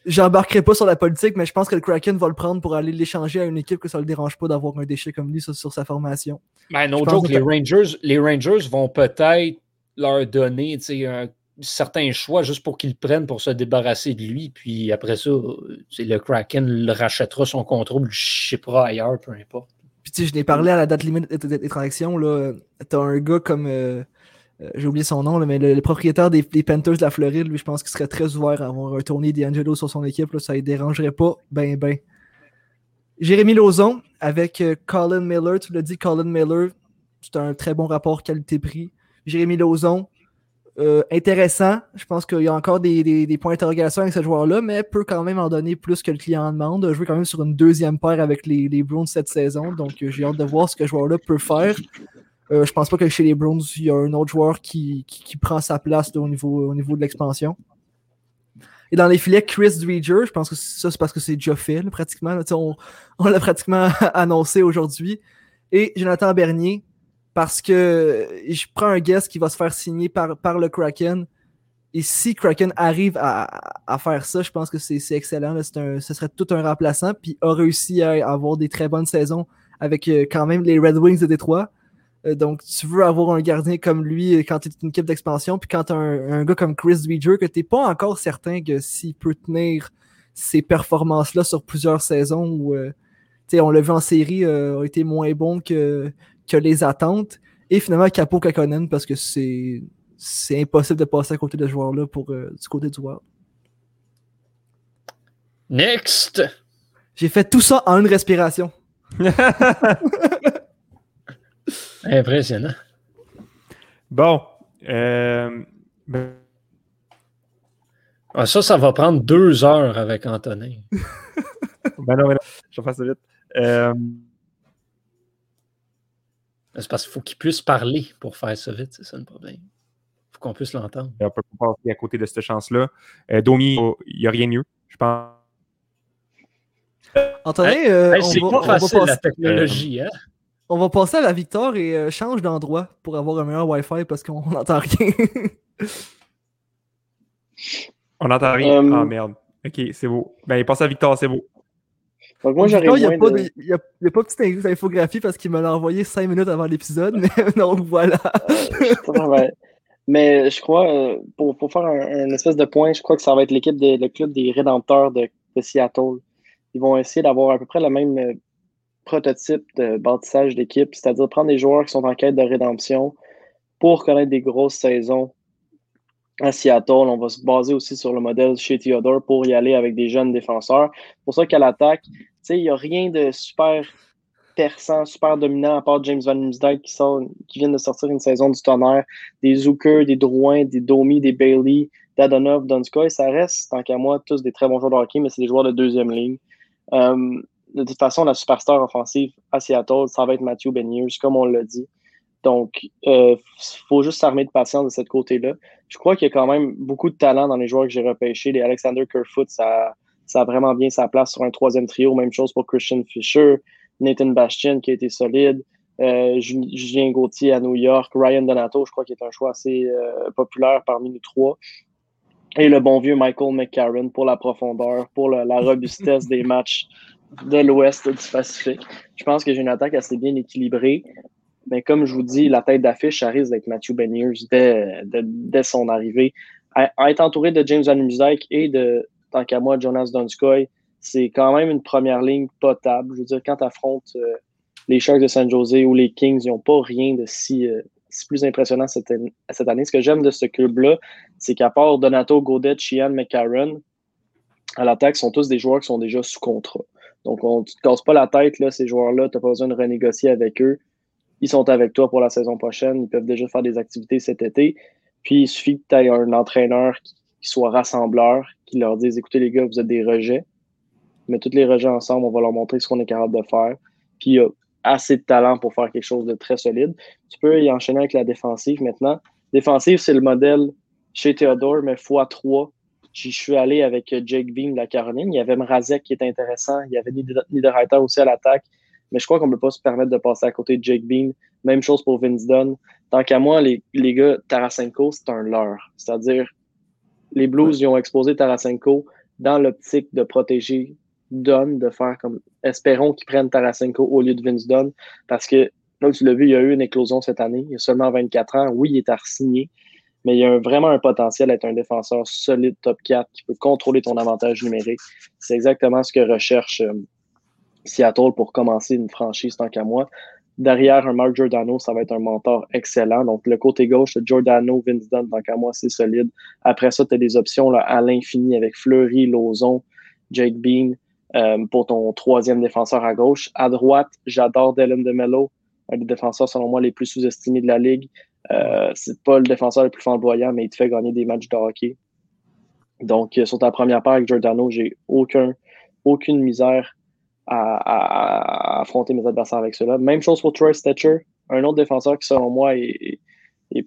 j'embarquerai pas sur la politique, mais je pense que le Kraken va le prendre pour aller l'échanger à une équipe que ça le dérange pas d'avoir un déchet comme lui sur, sur sa formation. Ben, no joke, que- les Rangers, les Rangers vont peut-être leur donner tu un certain choix juste pour qu'ils le prennent pour se débarrasser de lui. Puis après ça, euh, tu le Kraken le rachètera son contrôle, le shippera ailleurs, peu importe. Puis tu sais, je n'ai parlé à la date limite des- transactions. là. T'as un gars comme. euh, euh, J'ai oublié son nom, mais le, propriétaire des, Panthers de la Floride, lui, je pense qu'il serait très ouvert à avoir un Tony D'Angelo sur son équipe. Ça ne dérangerait pas. Ben, ben. Jérémy Lauzon avec euh, Colin Miller. Tu l'as dit, Colin Miller, c'est un très bon rapport qualité-prix. Jérémy Lauzon, euh, intéressant. Je pense qu'il y a encore des, points d'interrogation avec ce joueur-là, mais peut quand même en donner plus que le client en demande. Joué quand même sur une deuxième paire avec les, les Browns cette saison, donc j'ai hâte de voir ce que ce joueur-là peut faire. Euh, je pense pas que chez les Browns, il y a un autre joueur qui, qui- qui prend sa place au, niveau, au niveau de l'expansion. Et dans les filets, Chris Dreger, je pense que ça, c'est parce que c'est déjà là, pratiquement. là. On on l'a pratiquement annoncé aujourd'hui. Et Jonathan Bernier, parce que je prends un guest qui va se faire signer par, par le Kraken. Et si Kraken arrive à, à faire ça, je pense que c'est excellent. là. Un- ce serait tout un remplaçant. Puis a réussi à avoir des très bonnes saisons avec euh, quand même les Red Wings de Détroit. Euh, donc, tu veux avoir un gardien comme lui euh, quand tu es une équipe d'expansion, puis quand tu as un, un gars comme Chris Dreger, que tu n'es pas encore certain que s'il peut tenir ces performances-là sur plusieurs saisons, où, euh, tu sais, on l'a vu en série, euh, a été moins bon que, que les attentes. Et finalement, Capo Kakonen, parce que c'est c'est impossible de passer à côté de ce joueur-là pour euh, du côté du Wild. Next! J'ai fait tout ça en une respiration. Impressionnant. Bon. Euh, ben, Ah, ça, ça va prendre deux heures avec Antonin. ben non, ben non, je vais faire ça vite. Euh, C'est parce qu'il faut qu'il puisse parler pour faire ça vite, c'est ça le problème. Il faut qu'on puisse l'entendre. on peut pas passer à côté de cette chance-là. Euh, Domi, il n'y a rien de mieux. Je pense. Antonin, euh, Hey, on, c'est va, pas on va facile la passer, technologie, hein? On va passer à la victoire et euh, change d'endroit pour avoir un meilleur Wi-Fi parce qu'on n'entend rien. On n'entend rien? Euh, Ah merde. Ok, c'est beau. Ben, passe à Victor, c'est beau. Donc, moi, Victor, il n'y a, de... de- il y a, il y a pas de petite infographie parce qu'il me l'a envoyé 5 minutes avant l'épisode, mais donc voilà. Ouais. Mais je crois, euh, pour, pour faire un, un espèce de point, je crois que ça va être l'équipe le club des Rédempteurs de, de Seattle. Ils vont essayer d'avoir à peu près le même euh, prototype de bâtissage d'équipe, c'est-à-dire prendre des joueurs qui sont en quête de rédemption pour connaître des grosses saisons à Seattle. On va se baser aussi sur le modèle chez Theodore pour y aller avec des jeunes défenseurs. C'est pour ça qu'à l'attaque, il n'y a rien de super perçant, super dominant, à part James Van Riemsdyk qui, qui vient de sortir une saison du tonnerre, des Zucker, des Drouin, des Domi, des Bailey, Dadonov, Donskoy, ça reste, tant qu'à moi, tous des très bons joueurs de hockey, mais c'est des joueurs de deuxième ligne. Euh, de toute façon, la superstar offensive à Seattle, ça va être Matthew Beniers, comme on l'a dit. Donc, il euh, faut juste s'armer de patience de ce côté-là. Je crois qu'il y a quand même beaucoup de talent dans les joueurs que j'ai repêchés. Les Alexander Kerfoot, ça, ça a vraiment bien sa place sur un troisième trio. Même chose pour Christian Fisher, Nathan Bastian qui a été solide, euh, Julien Gauthier à New York, Ryan Donato, je crois qu'il est un choix assez euh, populaire parmi nous trois. Et le bon vieux Michael McCarron pour la profondeur, pour le, la robustesse des matchs de l'Ouest du Pacifique. Je pense que j'ai une attaque assez bien équilibrée. Mais comme je vous dis, la tête d'affiche, ça risque d'être Matthew Beniers dès, son arrivée. À, être entouré de James Riemsdyk et de, tant qu'à moi, Jonas Donskoy, c'est quand même une première ligne potable. Je veux dire, quand tu affrontes euh, les Sharks de San Jose ou les Kings, ils n'ont pas rien de si, euh, plus impressionnant cette, cette année. Ce que j'aime de ce club-là, c'est qu'à part Donato, Godet, Chian, McCarron, à l'attaque, sont tous des joueurs qui sont déjà sous contrat. Donc, on ne te casse pas la tête, là, ces joueurs-là, tu n'as pas besoin de renégocier avec eux. Ils sont avec toi pour la saison prochaine. Ils peuvent déjà faire des activités cet été. Puis, il suffit que tu aies un entraîneur qui, soit rassembleur, qui leur dise écoutez, les gars, vous êtes des rejets. Mais tous les rejets ensemble, on va leur montrer ce qu'on est capable de faire. Puis, il y a assez de talent pour faire quelque chose de très solide. Tu peux y enchaîner avec la défensive maintenant. Défensive, c'est le modèle chez Theodore, mais x3 je suis allé avec Jake Beam de la Caroline. Il y avait Mrazek qui est intéressant. Il y avait Niederreiter aussi à l'attaque. Mais je crois qu'on ne peut pas se permettre de passer à côté de Jake Beam. Même chose pour Vince Dunn. Tant qu'à moi, les, les gars, Tarasenko, c'est un leurre. C'est-à-dire, les Blues, ils ont exposé Tarasenko dans l'optique de protéger Dunn, de faire comme espérons qu'ils prennent Tarasenko au lieu de Vince Dunn. Parce que, comme tu l'as vu, il y a eu une éclosion cette année. Il a seulement 24 ans. Oui, il est à signer mais il y a vraiment un potentiel d'être un défenseur solide top 4 qui peut contrôler ton avantage numérique. C'est exactement ce que recherche euh, Seattle pour commencer une franchise tant qu'à moi. Derrière un Mark Giordano, ça va être un mentor excellent. Donc, le côté gauche, Giordano, Vince Dunn, tant qu'à moi, c'est solide. Après ça, tu as des options là, à l'infini avec Fleury, Lozon, Jake Bean euh, pour ton troisième défenseur à gauche. À droite, j'adore Dylan DeMello, un des défenseurs, selon moi, les plus sous-estimés de la ligue. Euh, c'est pas le défenseur le plus flamboyant, mais il te fait gagner des matchs de hockey. Donc, euh, sur ta première paire avec Giordano, j'ai aucun, aucune misère à, affronter mes adversaires avec cela. Même chose pour Troy Stetcher, un autre défenseur qui, selon moi, est,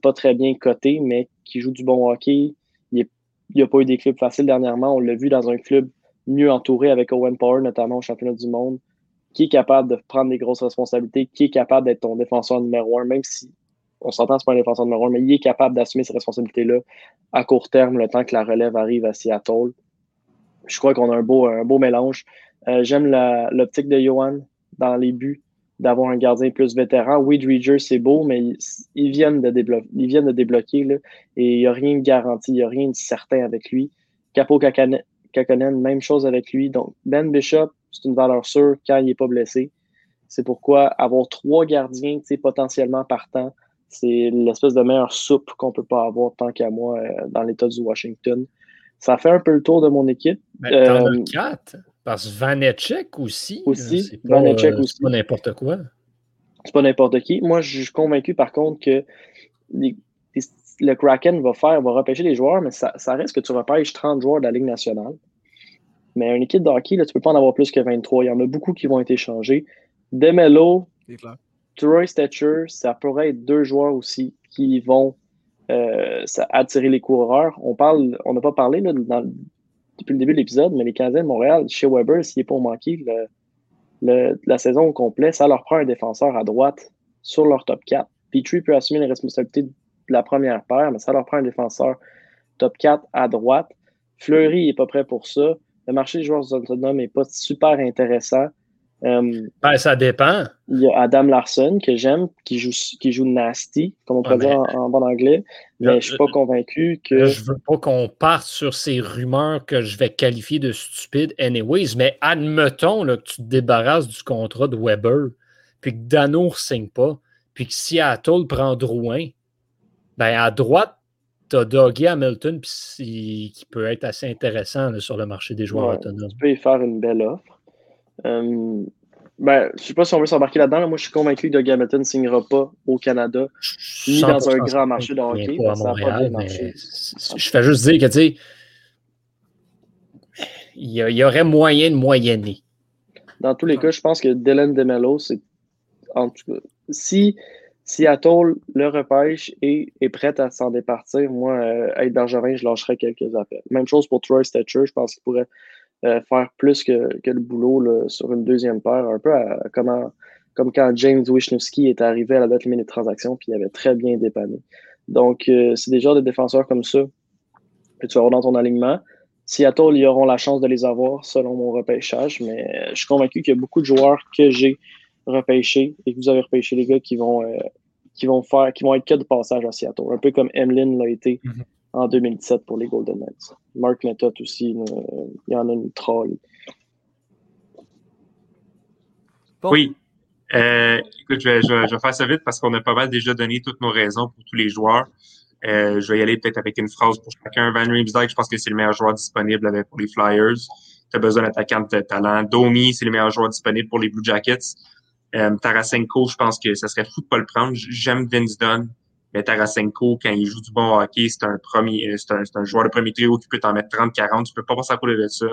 pas très bien coté, mais qui joue du bon hockey. Il n'a pas eu des clubs faciles dernièrement. On l'a vu dans un club mieux entouré avec Owen Power, notamment au championnat du monde, qui est capable de prendre des grosses responsabilités, qui est capable d'être ton défenseur numéro un, même si on s'entend, c'est pas un défenseur numéro un, mais il est capable d'assumer ces responsabilités-là à court terme, le temps que la relève arrive à Seattle. Je crois qu'on a un beau, mélange. Euh, j'aime l'optique de Johan dans les buts, d'avoir un gardien plus vétéran. Oui, Dreger, c'est beau, mais ils, viennent de débloquer, ils et il n'y a rien de garanti, il n'y a rien de certain avec lui. Capo Kakanen, même chose avec lui. Donc, Ben Bishop, c'est une valeur sûre quand il n'est pas blessé. C'est pourquoi avoir trois gardiens potentiellement partants, c'est l'espèce de meilleure soupe qu'on peut pas avoir tant qu'à moi euh, dans l'État du Washington. Ça fait un peu le tour de mon équipe. Mais t'en as euh, quatre. Parce que Vanetchek aussi. Aussi. C'est pas, Vanetchek aussi. pas n'importe quoi. C'est pas n'importe qui. Moi, je suis convaincu par contre que le Kraken va faire, va repêcher les joueurs, mais ça, ça reste que tu repêches 30 joueurs de la Ligue nationale. Mais une équipe de hockey, là, tu peux pas en avoir plus que 23. Il y en a beaucoup qui vont être échangés. Demelo, Troy Stetcher, ça pourrait être deux joueurs aussi qui vont euh, attirer les coureurs. On parle, on n'a pas parlé depuis le début de l'épisode, mais les Canadiens de Montréal, chez Weber, s'il n'est pas manqué la saison au complet, ça leur prend un défenseur à droite sur leur top 4. Petrie peut assumer les responsabilités de la première paire, mais ça leur prend un défenseur top 4 à droite. Fleury n'est pas prêt pour ça. Le marché des joueurs autonomes n'est pas super intéressant. Euh, ben, ça dépend. Il y a Adam Larson que j'aime, qui joue, qui joue Nasty, comme on pourrait dire en, bon anglais, mais je ne suis pas convaincu que. Je veux pas qu'on parte sur ces rumeurs que je vais qualifier de stupides, anyways, mais admettons là, que tu te débarrasses du contrat de Weber, puis que Dano ne signe pas, puis que Seattle prend Drouin, ben à droite, tu as Dougie Hamilton qui peut être assez intéressant sur le marché des joueurs autonomes. Tu peux y faire une belle offre. Euh, ben, je sais pas si on veut s'embarquer là-dedans. Moi, je suis convaincu que Doug Hamilton ne signera pas au Canada, ni dans un grand marché de hockey. Pas à Montréal, je fais juste dire que, tu sais, il y, aurait moyen de moyenner. Dans tous les cas, je pense que Dylan DeMello, c'est. En tout cas, si Seattle le repêche et est prête à s'en départir, moi, euh, être Bergevin, je lâcherais quelques appels. Même chose pour Troy Stetcher, je pense qu'il pourrait euh, faire plus que, le boulot sur une deuxième paire, un peu comment, comme quand James Wisniewski est arrivé à la date limite des transactions, puis il avait très bien dépanné. Donc, euh, c'est des de défenseurs comme ça que tu vas avoir dans ton alignement. Seattle, ils auront la chance de les avoir selon mon repêchage, mais je suis convaincu qu'il y a beaucoup de joueurs que j'ai repêchés et que vous avez repêché les gars qui vont, euh, qui vont faire, qui vont être que de passage à Seattle. Un peu comme Emlyn l'a été mm-hmm en 2017 pour les Golden Knights. Mark Method aussi, il y en a une troll. Oui. Euh, écoute, je vais, je, vais, je vais, faire ça vite parce qu'on a pas mal déjà donné toutes nos raisons pour tous les joueurs. Euh, je vais y aller peut-être avec une phrase pour chacun. Van Riemsdyk, je pense que c'est le meilleur joueur disponible pour les Flyers. Tu as besoin d'attaquant de talent. Domi, c'est le meilleur joueur disponible pour les Blue Jackets. Euh, Tarasenko, je pense que ça serait fou de pas le prendre. J'aime Vince Dunn, mais Tarasenko, quand il joue du bon hockey, c'est un premier, c'est un, un, joueur de premier trio qui peut t'en mettre 30, 40. Tu peux pas passer à côté de ça.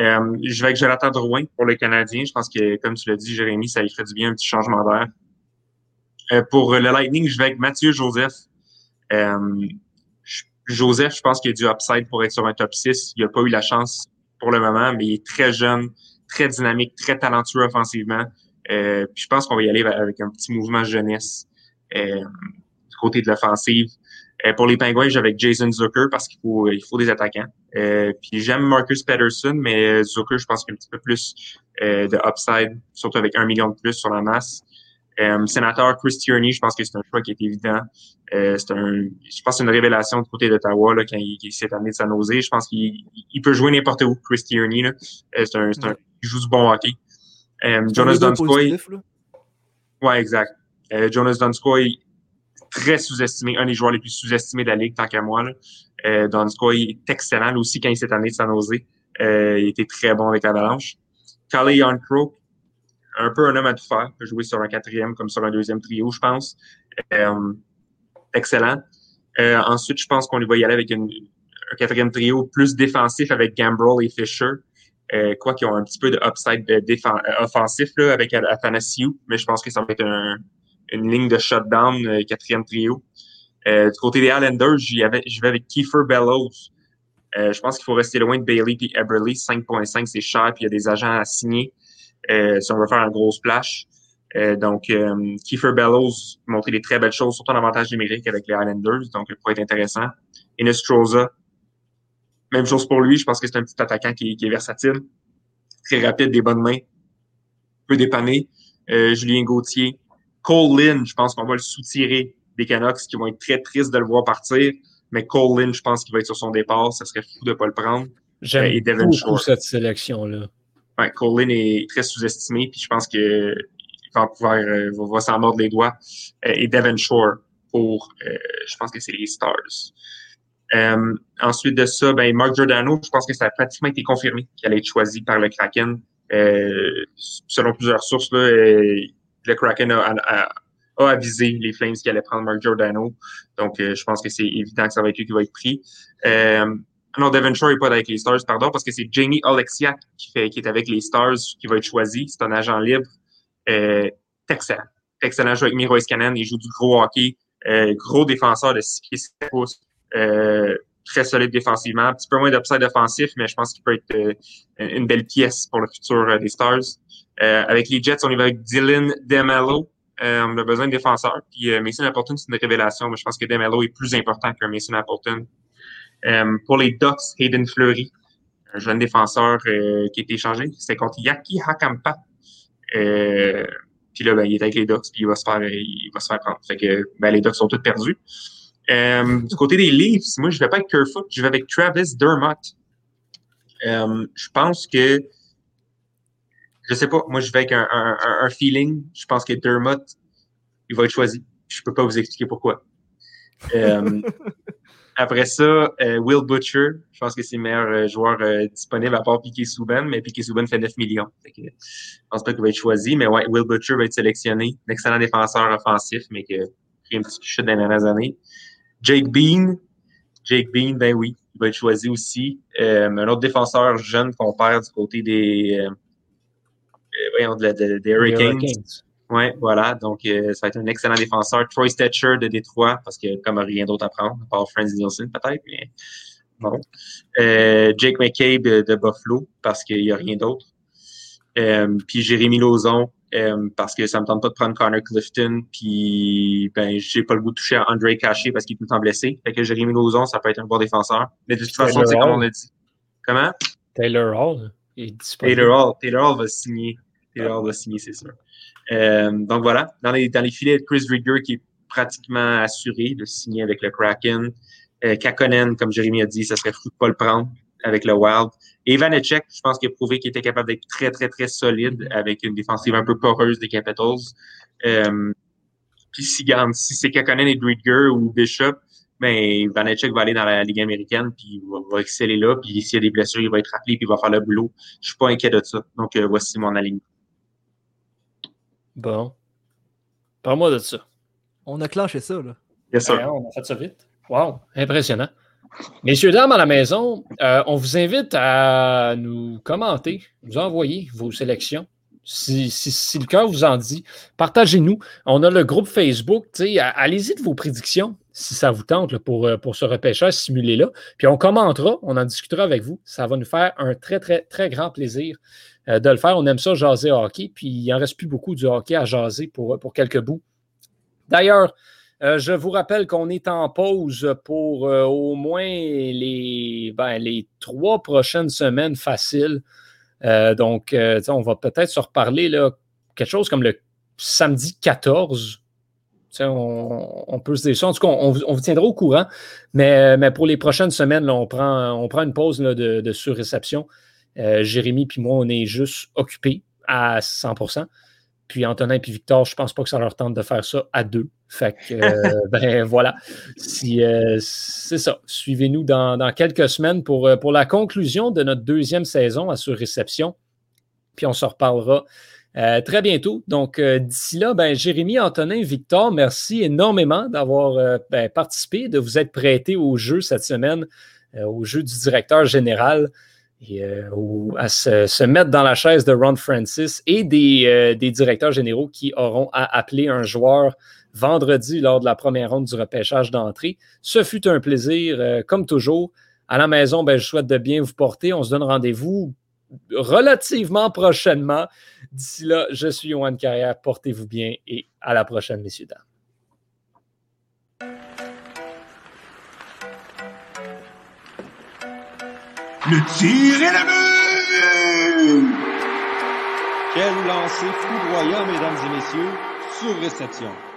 Euh, je vais avec Jonathan Drouin pour le Canadien. Je pense que, comme tu l'as dit, Jérémy, ça lui ferait du bien un petit changement d'air. Euh, pour le Lightning, je vais avec Mathieu Joseph. Euh, Joseph, je pense qu'il a du upside pour être sur un top 6. Il n'a pas eu la chance pour le moment, mais il est très jeune, très dynamique, très talentueux offensivement. Euh, puis je pense qu'on va y aller avec un petit mouvement jeunesse euh, côté de l'offensive. Euh, pour les Pingouins, j'ai avec Jason Zucker parce qu'il faut, il faut des attaquants. Euh, puis j'aime Marcus Patterson, mais Zucker, je pense qu'il y a un petit peu plus de upside, surtout avec un million de plus sur la masse. Euh, sénateur Chris Tierney, je pense que c'est un choix qui est évident. Euh, c'est un, je pense que c'est une révélation du côté d'Ottawa là, quand il, il s'est amené de sa nausée. Je pense qu'il il peut jouer n'importe où, Chris Tierney. Là. Euh, c'est un, c'est un, il joue du bon hockey. Euh, Jonas Donskoy. Ouais, exact. Euh, Jonas Donskoy, très sous-estimé, un des joueurs les plus sous-estimés de la ligue, tant qu'à moi. Là. Euh, Donskoy est excellent, lui aussi, quand il s'est amené de sa nausée. Euh, il était très bon avec l'avalanche. Calais Yoncroke, un peu un homme à tout faire. peut jouer sur un quatrième comme sur un deuxième trio, je pense. Euh, excellent. Euh, ensuite, je pense qu'on va y aller avec une, un quatrième trio plus défensif avec Gambrel et Fisher. Euh, quoi qu'ils ont un petit peu de upside de euh, offensif là, avec Athanasiou, mais je pense que ça va être un, une ligne de shutdown, euh, quatrième trio. Euh, du côté des Islanders, j'y vais avec Kiefer Bellows. je pense qu'il faut rester loin de Bailey et Eberly. 5.5, c'est cher, puis il y a des agents à signer. Euh, si on veut faire un gros splash. Euh, donc, euh, Kiefer Bellows montrer des très belles choses, surtout en avantage numérique avec les Islanders, donc il pourrait être intéressant. Et Nestroza, même chose pour lui, je pense que c'est un petit attaquant qui, est versatile, très rapide, des bonnes mains, peut dépanner. Euh, Julien Gauthier. Cole Lynn, je pense qu'on va le soutirer des Canucks qui vont être très tristes de le voir partir. Mais Cole Lynn, je pense qu'il va être sur son départ. Ça serait fou de ne pas le prendre. J'aime beaucoup Shore. cette sélection-là ouais, Colin est très sous-estimé, puis je pense que euh, va, va s'en mordre les doigts. Euh, et Devon Shore pour, euh, je pense que c'est les Stars. Euh, ensuite de ça, ben Mark Giordano, je pense que ça a pratiquement été confirmé qu'il allait être choisi par le Kraken. Euh, selon plusieurs sources, là, le Kraken a, avisé les Flames qu'il allait prendre Mark Giordano. Donc, je pense que c'est évident que ça va être lui qui va être pris. Non, Devon Shore n'est pas avec les Stars, pardon, parce que c'est Jamie Oleksiak qui, qui est avec les Stars qui va être choisi. C'est un agent libre. Euh, excellent. Excellent joueur avec Miro Iskanen. Il joue du gros hockey. Euh, gros défenseur de 6 pieds 7 pouces. Euh, très solide défensivement. Un petit peu moins d'upside offensif, mais je pense qu'il peut être euh, une belle pièce pour le futur euh, des Stars. Euh, avec les Jets, on y va avec Dylan Demello. on a besoin de défenseurs. Puis Mason Appleton, c'est une révélation, mais je pense que Demello est plus important qu'un Mason Appleton. Pour les Ducks, Hayden Fleury, un jeune défenseur qui a été échangé, c'est contre Yaki Hakampa. Euh, puis là, ben, il est avec les Ducks, puis il va se faire, il va se faire prendre. Fait que ben, les Ducks sont tous perdus. Euh, du côté des Leafs, moi, je vais pas avec Kerfoot, je vais avec Travis Dermott. Euh, je pense que, je sais pas, moi, je vais avec un, un, un, feeling. Je pense que Dermott, il va être choisi. Je peux pas vous expliquer pourquoi. Euh, Après ça, Will Butcher, je pense que c'est le meilleur joueur disponible à part Piquet Souban, mais Piquet Souban fait 9 millions. Fait que, je pense pas qu'il va être choisi, mais ouais, Will Butcher va être sélectionné. Un excellent défenseur offensif, mais qui a pris un petit chute dans les dernières années. Jake Bean, Jake Bean, ben oui, il va être choisi aussi. un autre défenseur jeune qu'on perd du côté des, voyons, de, de, des Hurricanes. Oui, voilà. Donc, euh, ça va être un excellent défenseur. Troy Stetcher de Détroit, parce que comme rien d'autre à prendre, à part Franz Nielsen peut-être, mais bon. Euh, Jake McCabe de, Buffalo, parce qu'il n'y a rien d'autre. Euh, puis Jérémy Lauzon, euh, parce que ça me tente pas de prendre Connor Clifton, puis ben j'ai pas le goût de toucher à André Caché parce qu'il est tout le temps blessé. Fait que Jérémy Lauzon, ça peut être un bon défenseur. Mais de toute façon, c'est comme on a dit. Comment? Taylor Hall. Taylor Hall. Taylor Hall va signer. Taylor Hall va signer, c'est sûr. Euh, donc voilà, dans les, dans les filets, Chris Rigger qui est pratiquement assuré de signer avec le Kraken. Euh, Kakonen, comme Jérémy a dit, ça serait fou de pas le prendre. avec le Wild. Et Vanecek, je pense qu'il a prouvé qu'il était capable d'être très, très, très solide avec une défensive un peu poreuse des Capitals. Euh, puis si, si c'est Kakonen et Driedger ou Bishop, ben, Vanecek va aller dans la Ligue américaine, puis il va, exceller là, puis s'il y a des blessures, il va être rappelé, puis il va faire le boulot. Je suis pas inquiet de ça. Donc, euh, voici mon alignement. Bon. Parle-moi de ça. On a clenché ça, là. Yes, sir. on a fait ça vite. Wow, impressionnant. Messieurs, dames, à la maison, euh, on vous invite à nous commenter, nous envoyer vos sélections. Si, si, le cœur vous en dit, partagez-nous. On a le groupe Facebook. Allez-y de vos prédictions si ça vous tente pour, euh, pour ce repêchage simulé-là. Puis on commentera, on en discutera avec vous. Ça va nous faire un très, très, très grand plaisir euh, de le faire. On aime ça jaser hockey. Puis il n'en reste plus beaucoup du hockey à jaser pour quelques bouts. D'ailleurs, euh, je vous rappelle qu'on est en pause pour euh, au moins les, ben, les trois prochaines semaines faciles. Euh, donc, on va peut-être se reparler quelque chose comme le samedi 14. On, peut se dire ça. En tout cas, on, vous tiendra au courant. Mais, pour les prochaines semaines, on, prend, une pause de, surréception. Jérémy et moi, on est juste occupés à 100% puis Antonin et Victor, je pense pas que ça leur tente de faire ça à deux. Fait que, euh, ben voilà. Si, euh, c'est ça. Suivez-nous dans, quelques semaines pour, euh, pour la conclusion de notre deuxième saison à Sur-Réception. Puis on se reparlera très bientôt. Donc, d'ici là, ben, Jérémy, Antonin, Victor, merci énormément d'avoir ben, participé, de vous être prêté au jeu cette semaine, au jeu du directeur général et euh, à se, mettre dans la chaise de Ron Francis et euh, des, directeurs généraux qui auront à appeler un joueur vendredi lors de la première ronde du repêchage d'entrée. Ce fut un plaisir, euh, comme toujours. À la maison, ben, je souhaite de bien vous porter. On se donne rendez-vous relativement prochainement. D'ici là, je suis Yohan Carrière. Portez-vous bien et à la prochaine, messieurs, dames. Le tir est le but! Quel lancer foudroyant, mesdames et messieurs, sur réception.